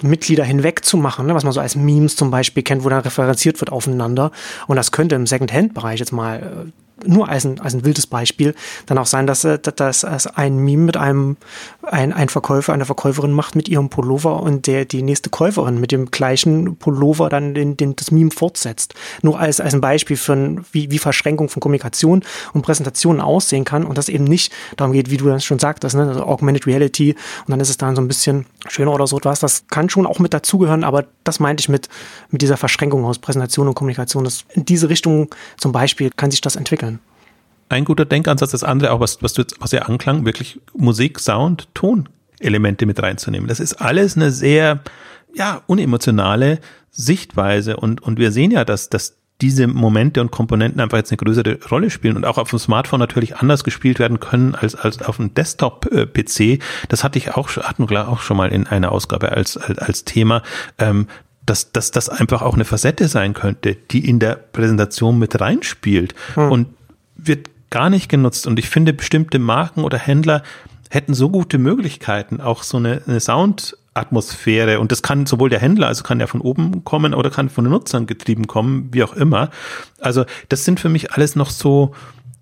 A: Mitglieder hinweg zu machen, ne, was man so als Memes zum Beispiel kennt, wo dann referenziert wird aufeinander. Und das könnte im Second-Hand-Bereich jetzt mal äh, nur als ein, als ein wildes Beispiel, dann auch sein, dass, äh, dass, dass ein Meme mit einem ein, ein Verkäufer, eine Verkäuferin macht mit ihrem Pullover und der die nächste Käuferin mit dem gleichen Pullover dann den, den, das Meme fortsetzt. Nur als, als ein Beispiel für ein, wie, wie Verschränkung von Kommunikation und Präsentation aussehen kann und das eben nicht darum geht, wie du das schon sagtest, ne, also Augmented Reality und dann ist es dann so ein bisschen schöner oder so etwas. Das kann schon auch mit dazugehören, aber das meinte ich mit, mit dieser Verschränkung aus Präsentation und Kommunikation. Das, in diese Richtung zum Beispiel kann sich das entwickeln
B: ein guter Denkansatz. Das andere auch, was, was, du, was ja anklang, wirklich Musik, Sound, Tonelemente mit reinzunehmen. Das ist alles eine sehr, ja, unemotionale Sichtweise. Und, und wir sehen ja, dass, dass diese Momente und Komponenten einfach jetzt eine größere Rolle spielen und auch auf dem Smartphone natürlich anders gespielt werden können als, als auf dem Desktop-PC. Das hatte ich auch, hatten wir auch schon mal in einer Ausgabe als, als, als Thema. Ähm, dass, dass das einfach auch eine Facette sein könnte, die in der Präsentation mit reinspielt. Hm. Und wird gar nicht genutzt. Und ich finde, bestimmte Marken oder Händler hätten so gute Möglichkeiten, auch so eine, eine Soundatmosphäre. Und das kann sowohl der Händler, also kann ja von oben kommen oder kann von den Nutzern getrieben kommen, wie auch immer. Also das sind für mich alles noch so,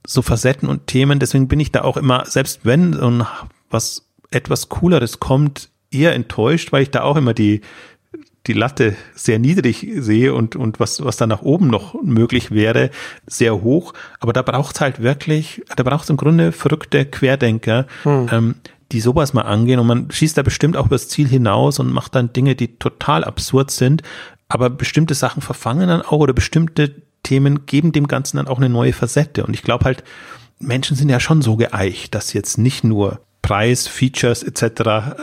B: so Facetten und Themen. Deswegen bin ich da auch immer, selbst wenn so was etwas Cooleres kommt, eher enttäuscht, weil ich da auch immer die, die Latte sehr niedrig sehe und, und was, was da nach oben noch möglich wäre, sehr hoch. Aber da braucht es halt wirklich, da braucht es im Grunde verrückte Querdenker, hm. ähm, die sowas mal angehen und man schießt da bestimmt auch übers Ziel hinaus und macht dann Dinge, die total absurd sind, aber bestimmte Sachen verfangen dann auch oder bestimmte Themen geben dem Ganzen dann auch eine neue Facette und ich glaube halt, Menschen sind ja schon so geeicht, dass jetzt nicht nur Preis, Features etc.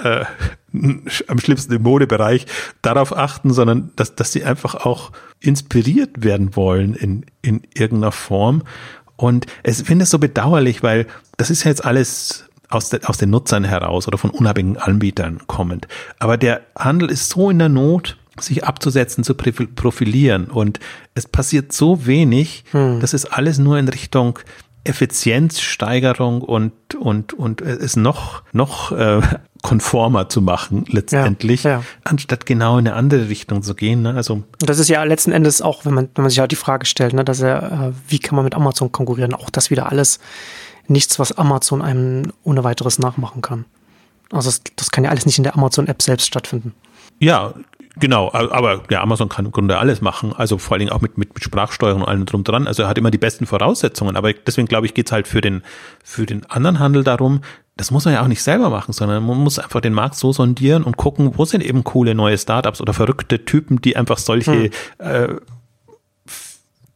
B: Äh, am schlimmsten im Modebereich darauf achten, sondern dass, dass sie einfach auch inspiriert werden wollen in, in irgendeiner Form. Und es finde es so bedauerlich, weil das ist ja jetzt alles aus, de, aus den Nutzern heraus oder von unabhängigen Anbietern kommend. Aber der Handel ist so in der Not, sich abzusetzen, zu profilieren. Und es passiert so wenig, hm. das ist alles nur in Richtung Effizienzsteigerung und, und, und es noch, noch äh, konformer zu machen, letztendlich, ja, ja. anstatt genau in eine andere Richtung zu gehen. Ne? Also
A: das ist ja letzten Endes auch, wenn man, wenn man sich auch die Frage stellt, ne, dass er, äh, wie kann man mit Amazon konkurrieren? Auch das wieder alles nichts, was Amazon einem ohne weiteres nachmachen kann. Also das, das kann ja alles nicht in der Amazon-App selbst stattfinden.
B: Ja, Genau, aber ja, Amazon kann im Grunde alles machen, also vor allen Dingen auch mit, mit, mit Sprachsteuerung und allem drum dran. Also er hat immer die besten Voraussetzungen, aber deswegen glaube ich, geht's halt für den, für den anderen Handel darum, das muss man ja auch nicht selber machen, sondern man muss einfach den Markt so sondieren und gucken, wo sind eben coole neue Startups oder verrückte Typen, die einfach solche hm. äh,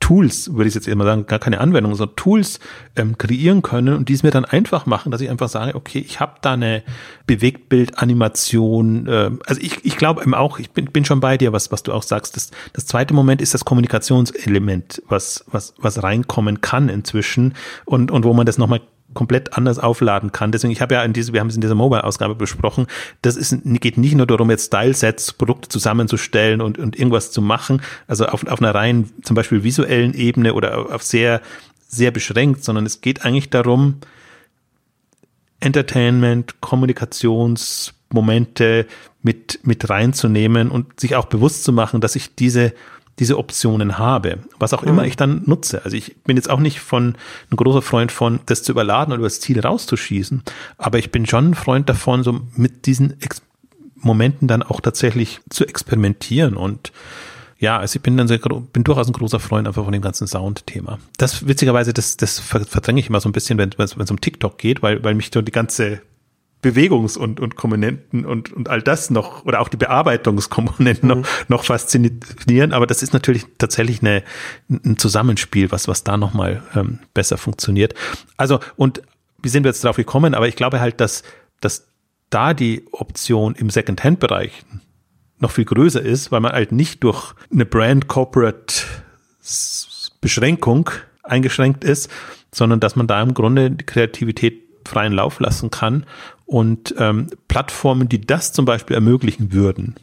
B: Tools, würde ich jetzt immer sagen, gar keine Anwendung, sondern Tools ähm, kreieren können und die es mir dann einfach machen, dass ich einfach sage, okay, ich habe da eine Bewegtbild-Animation. Äh, also ich, ich glaube eben auch, ich bin, bin schon bei dir, was, was du auch sagst. Das, das zweite Moment ist das Kommunikationselement, was, was, was reinkommen kann inzwischen und, und wo man das nochmal komplett anders aufladen kann. Deswegen, ich habe ja in diese, wir haben es in dieser Mobile-Ausgabe besprochen, das ist, geht nicht nur darum, jetzt Style-Sets, Produkte zusammenzustellen und, und irgendwas zu machen, also auf, auf einer rein zum Beispiel visuellen Ebene oder auf sehr, sehr beschränkt, sondern es geht eigentlich darum, Entertainment, Kommunikationsmomente mit, mit reinzunehmen und sich auch bewusst zu machen, dass ich diese diese Optionen habe, was auch immer mhm. ich dann nutze. Also ich bin jetzt auch nicht von ein großer Freund von, das zu überladen oder das Ziel rauszuschießen, aber ich bin schon ein Freund davon, so mit diesen Ex Momenten dann auch tatsächlich zu experimentieren und ja, also ich bin dann sehr, bin durchaus ein großer Freund einfach von dem ganzen Sound-Thema. Das witzigerweise, das, das verdränge ich immer so ein bisschen, wenn es um TikTok geht, weil, weil mich so die ganze Bewegungs- und, und Komponenten und, und all das noch, oder auch die Bearbeitungskomponenten mhm. noch, noch faszinieren. Aber das ist natürlich tatsächlich eine, ein Zusammenspiel, was, was da nochmal ähm, besser funktioniert. Also, und wie sind wir jetzt drauf gekommen? Aber ich glaube halt, dass, dass da die Option im Second-Hand-Bereich noch viel größer ist, weil man halt nicht durch eine Brand-Corporate Beschränkung eingeschränkt ist, sondern dass man da im Grunde die Kreativität freien Lauf lassen kann und ähm, Plattformen, die das zum Beispiel ermöglichen würden,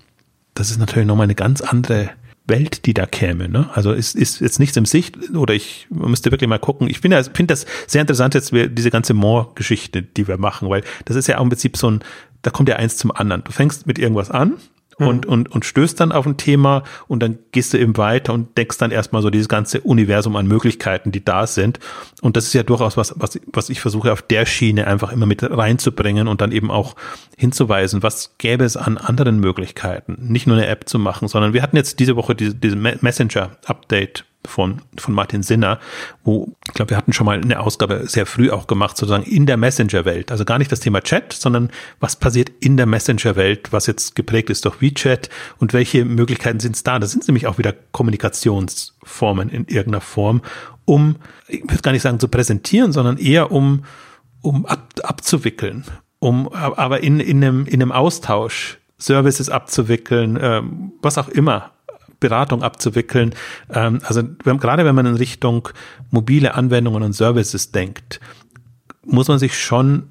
B: das ist natürlich nochmal eine ganz andere Welt, die da käme. Ne? Also ist, ist jetzt nichts im Sicht oder ich müsste wirklich mal gucken. Ich finde finde das sehr interessant jetzt diese ganze More-Geschichte, die wir machen, weil das ist ja auch im Prinzip so ein, da kommt ja eins zum anderen. Du fängst mit irgendwas an und, mhm. und, und stößt dann auf ein Thema und dann gehst du eben weiter und denkst dann erstmal so dieses ganze Universum an Möglichkeiten, die da sind. Und das ist ja durchaus was, was, was ich versuche auf der Schiene einfach immer mit reinzubringen und dann eben auch hinzuweisen, was gäbe es an anderen Möglichkeiten, nicht nur eine App zu machen, sondern wir hatten jetzt diese Woche diese, diese Messenger-Update von, von Martin Sinner, wo, ich glaube, wir hatten schon mal eine Ausgabe sehr früh auch gemacht, sozusagen in der Messenger-Welt. Also gar nicht das Thema Chat, sondern was passiert in der Messenger-Welt, was jetzt geprägt ist durch WeChat und welche Möglichkeiten sind es da? Das sind nämlich auch wieder Kommunikationsformen in irgendeiner Form, um, ich würde gar nicht sagen zu präsentieren, sondern eher um, um ab, abzuwickeln, um, aber in, in einem, in einem Austausch Services abzuwickeln, ähm, was auch immer Beratung abzuwickeln. Ähm, also wenn, gerade wenn man in Richtung mobile Anwendungen und Services denkt, muss man sich schon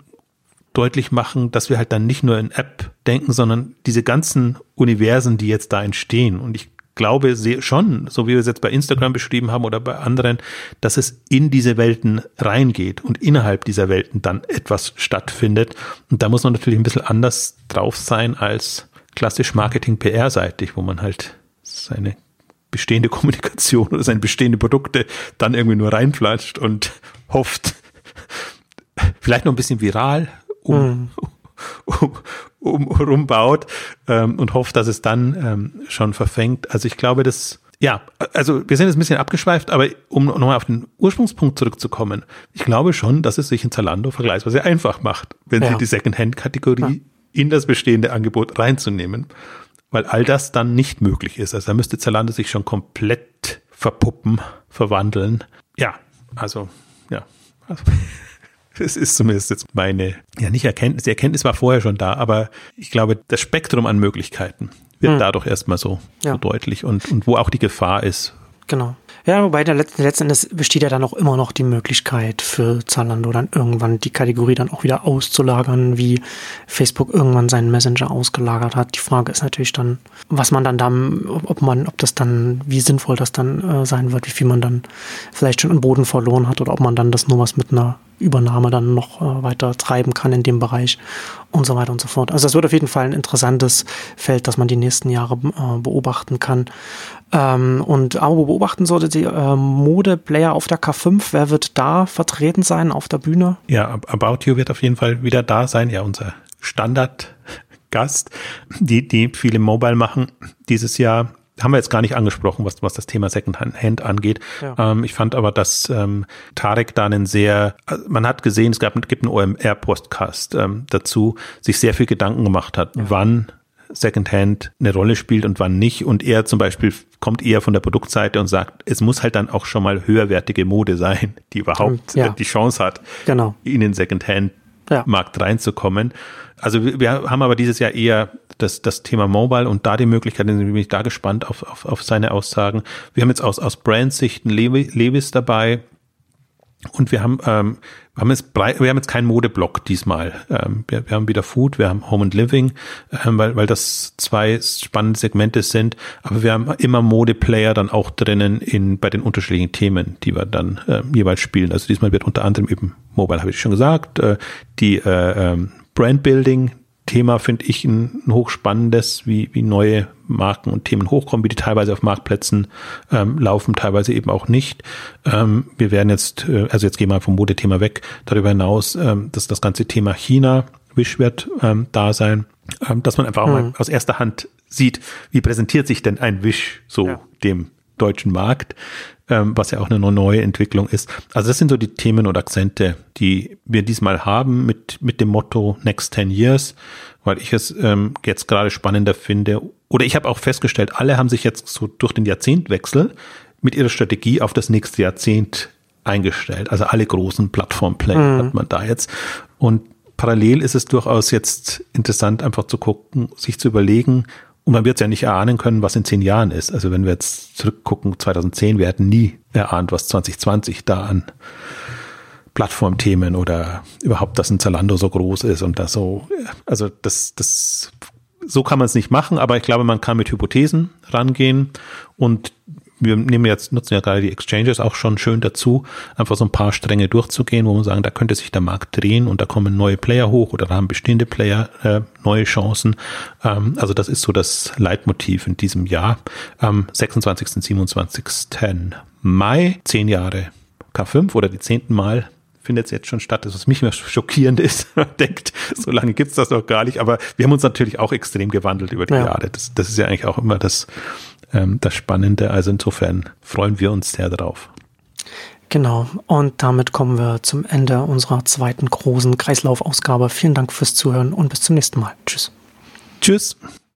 B: deutlich machen, dass wir halt dann nicht nur in App denken, sondern diese ganzen Universen, die jetzt da entstehen. Und ich glaube schon, so wie wir es jetzt bei Instagram beschrieben haben oder bei anderen, dass es in diese Welten reingeht und innerhalb dieser Welten dann etwas stattfindet. Und da muss man natürlich ein bisschen anders drauf sein als klassisch Marketing-PR-seitig, wo man halt seine bestehende Kommunikation oder seine bestehende Produkte dann irgendwie nur reinflatscht und hofft, vielleicht noch ein bisschen viral um, mhm. um, um, rumbaut ähm, und hofft, dass es dann ähm, schon verfängt. Also ich glaube, das ja, also wir sind jetzt ein bisschen abgeschweift, aber um nochmal auf den Ursprungspunkt zurückzukommen, ich glaube schon, dass es sich in Zalando vergleichsweise einfach macht, wenn ja. sie die Secondhand-Kategorie ja. in das bestehende Angebot reinzunehmen, weil all das dann nicht möglich ist. Also da müsste Zalando sich schon komplett verpuppen, verwandeln. Ja, also, ja. Das ist zumindest jetzt meine, ja nicht Erkenntnis, die Erkenntnis war vorher schon da, aber ich glaube, das Spektrum an Möglichkeiten wird hm. dadurch erstmal so, ja. so deutlich und, und wo auch die Gefahr ist.
A: Genau. Ja, wobei der letzten, letzten Endes besteht ja dann auch immer noch die Möglichkeit für Zalando dann irgendwann die Kategorie dann auch wieder auszulagern, wie Facebook irgendwann seinen Messenger ausgelagert hat. Die Frage ist natürlich dann, was man dann da, ob man, ob das dann, wie sinnvoll das dann äh, sein wird, wie viel man dann vielleicht schon im Boden verloren hat oder ob man dann das nur was mit einer Übernahme dann noch äh, weiter treiben kann in dem Bereich und so weiter und so fort. Also es wird auf jeden Fall ein interessantes Feld, das man die nächsten Jahre äh, beobachten kann. Ähm, und aber beobachten sollte die äh, Mode-Player auf der K5. Wer wird da vertreten sein auf der Bühne?
B: Ja, About You wird auf jeden Fall wieder da sein. Ja, unser Standardgast, die, die viele Mobile machen dieses Jahr haben wir jetzt gar nicht angesprochen, was, was das Thema Secondhand angeht. Ja. Ähm, ich fand aber, dass ähm, Tarek da einen sehr, man hat gesehen, es gab, gibt einen OMR-Postcast ähm, dazu, sich sehr viel Gedanken gemacht hat, ja. wann Secondhand eine Rolle spielt und wann nicht. Und er zum Beispiel kommt eher von der Produktseite und sagt, es muss halt dann auch schon mal höherwertige Mode sein, die überhaupt ja. die Chance hat, genau. in den Secondhand-Markt reinzukommen. Also wir, wir haben aber dieses Jahr eher das, das Thema Mobile und da die Möglichkeit, bin ich da gespannt auf, auf, auf seine Aussagen. Wir haben jetzt aus, aus Brandsichten Levis dabei, und wir haben, ähm, wir haben jetzt, wir haben jetzt keinen Modeblock diesmal. Ähm, wir, wir haben wieder Food, wir haben Home and Living, ähm, weil, weil das zwei spannende Segmente sind. Aber wir haben immer Modeplayer dann auch drinnen in, bei den unterschiedlichen Themen, die wir dann äh, jeweils spielen. Also diesmal wird unter anderem eben Mobile, habe ich schon gesagt, äh, die äh, ähm, Brandbuilding, Thema finde ich ein, ein hochspannendes, wie, wie neue Marken und Themen hochkommen, wie die teilweise auf Marktplätzen ähm, laufen, teilweise eben auch nicht. Ähm, wir werden jetzt, äh, also jetzt gehen wir vom Modethema weg, darüber hinaus, ähm, dass das ganze Thema China, Wish wird ähm, da sein, ähm, dass man einfach mhm. mal aus erster Hand sieht, wie präsentiert sich denn ein Wish so ja. dem deutschen Markt, ähm, was ja auch eine neue Entwicklung ist. Also das sind so die Themen und Akzente, die wir diesmal haben mit, mit dem Motto Next 10 Years, weil ich es ähm, jetzt gerade spannender finde. Oder ich habe auch festgestellt, alle haben sich jetzt so durch den Jahrzehntwechsel mit ihrer Strategie auf das nächste Jahrzehnt eingestellt. Also alle großen Plattformplayer mhm. hat man da jetzt. Und parallel ist es durchaus jetzt interessant, einfach zu gucken, sich zu überlegen, und man wird es ja nicht erahnen können, was in zehn Jahren ist. Also wenn wir jetzt zurückgucken, 2010, wir hätten nie erahnt, was 2020 da an Plattformthemen oder überhaupt, dass ein Zalando so groß ist und das so, also das, das, so kann man es nicht machen, aber ich glaube, man kann mit Hypothesen rangehen und wir nehmen jetzt, nutzen ja gerade die Exchanges auch schon schön dazu, einfach so ein paar Stränge durchzugehen, wo man sagen, da könnte sich der Markt drehen und da kommen neue Player hoch oder da haben bestehende Player äh, neue Chancen. Ähm, also das ist so das Leitmotiv in diesem Jahr. Am 26. 27. Mai, zehn Jahre K5 oder die zehnten Mal findet es jetzt schon statt. Das, was mich immer schockierend ist, man denkt, so lange gibt's das noch gar nicht. Aber wir haben uns natürlich auch extrem gewandelt über die ja. Jahre. Das, das ist ja eigentlich auch immer das, ähm, das Spannende. Also insofern freuen wir uns sehr darauf.
A: Genau, und damit kommen wir zum Ende unserer zweiten großen Kreislaufausgabe. Vielen Dank fürs Zuhören und bis zum nächsten Mal. Tschüss.
B: Tschüss.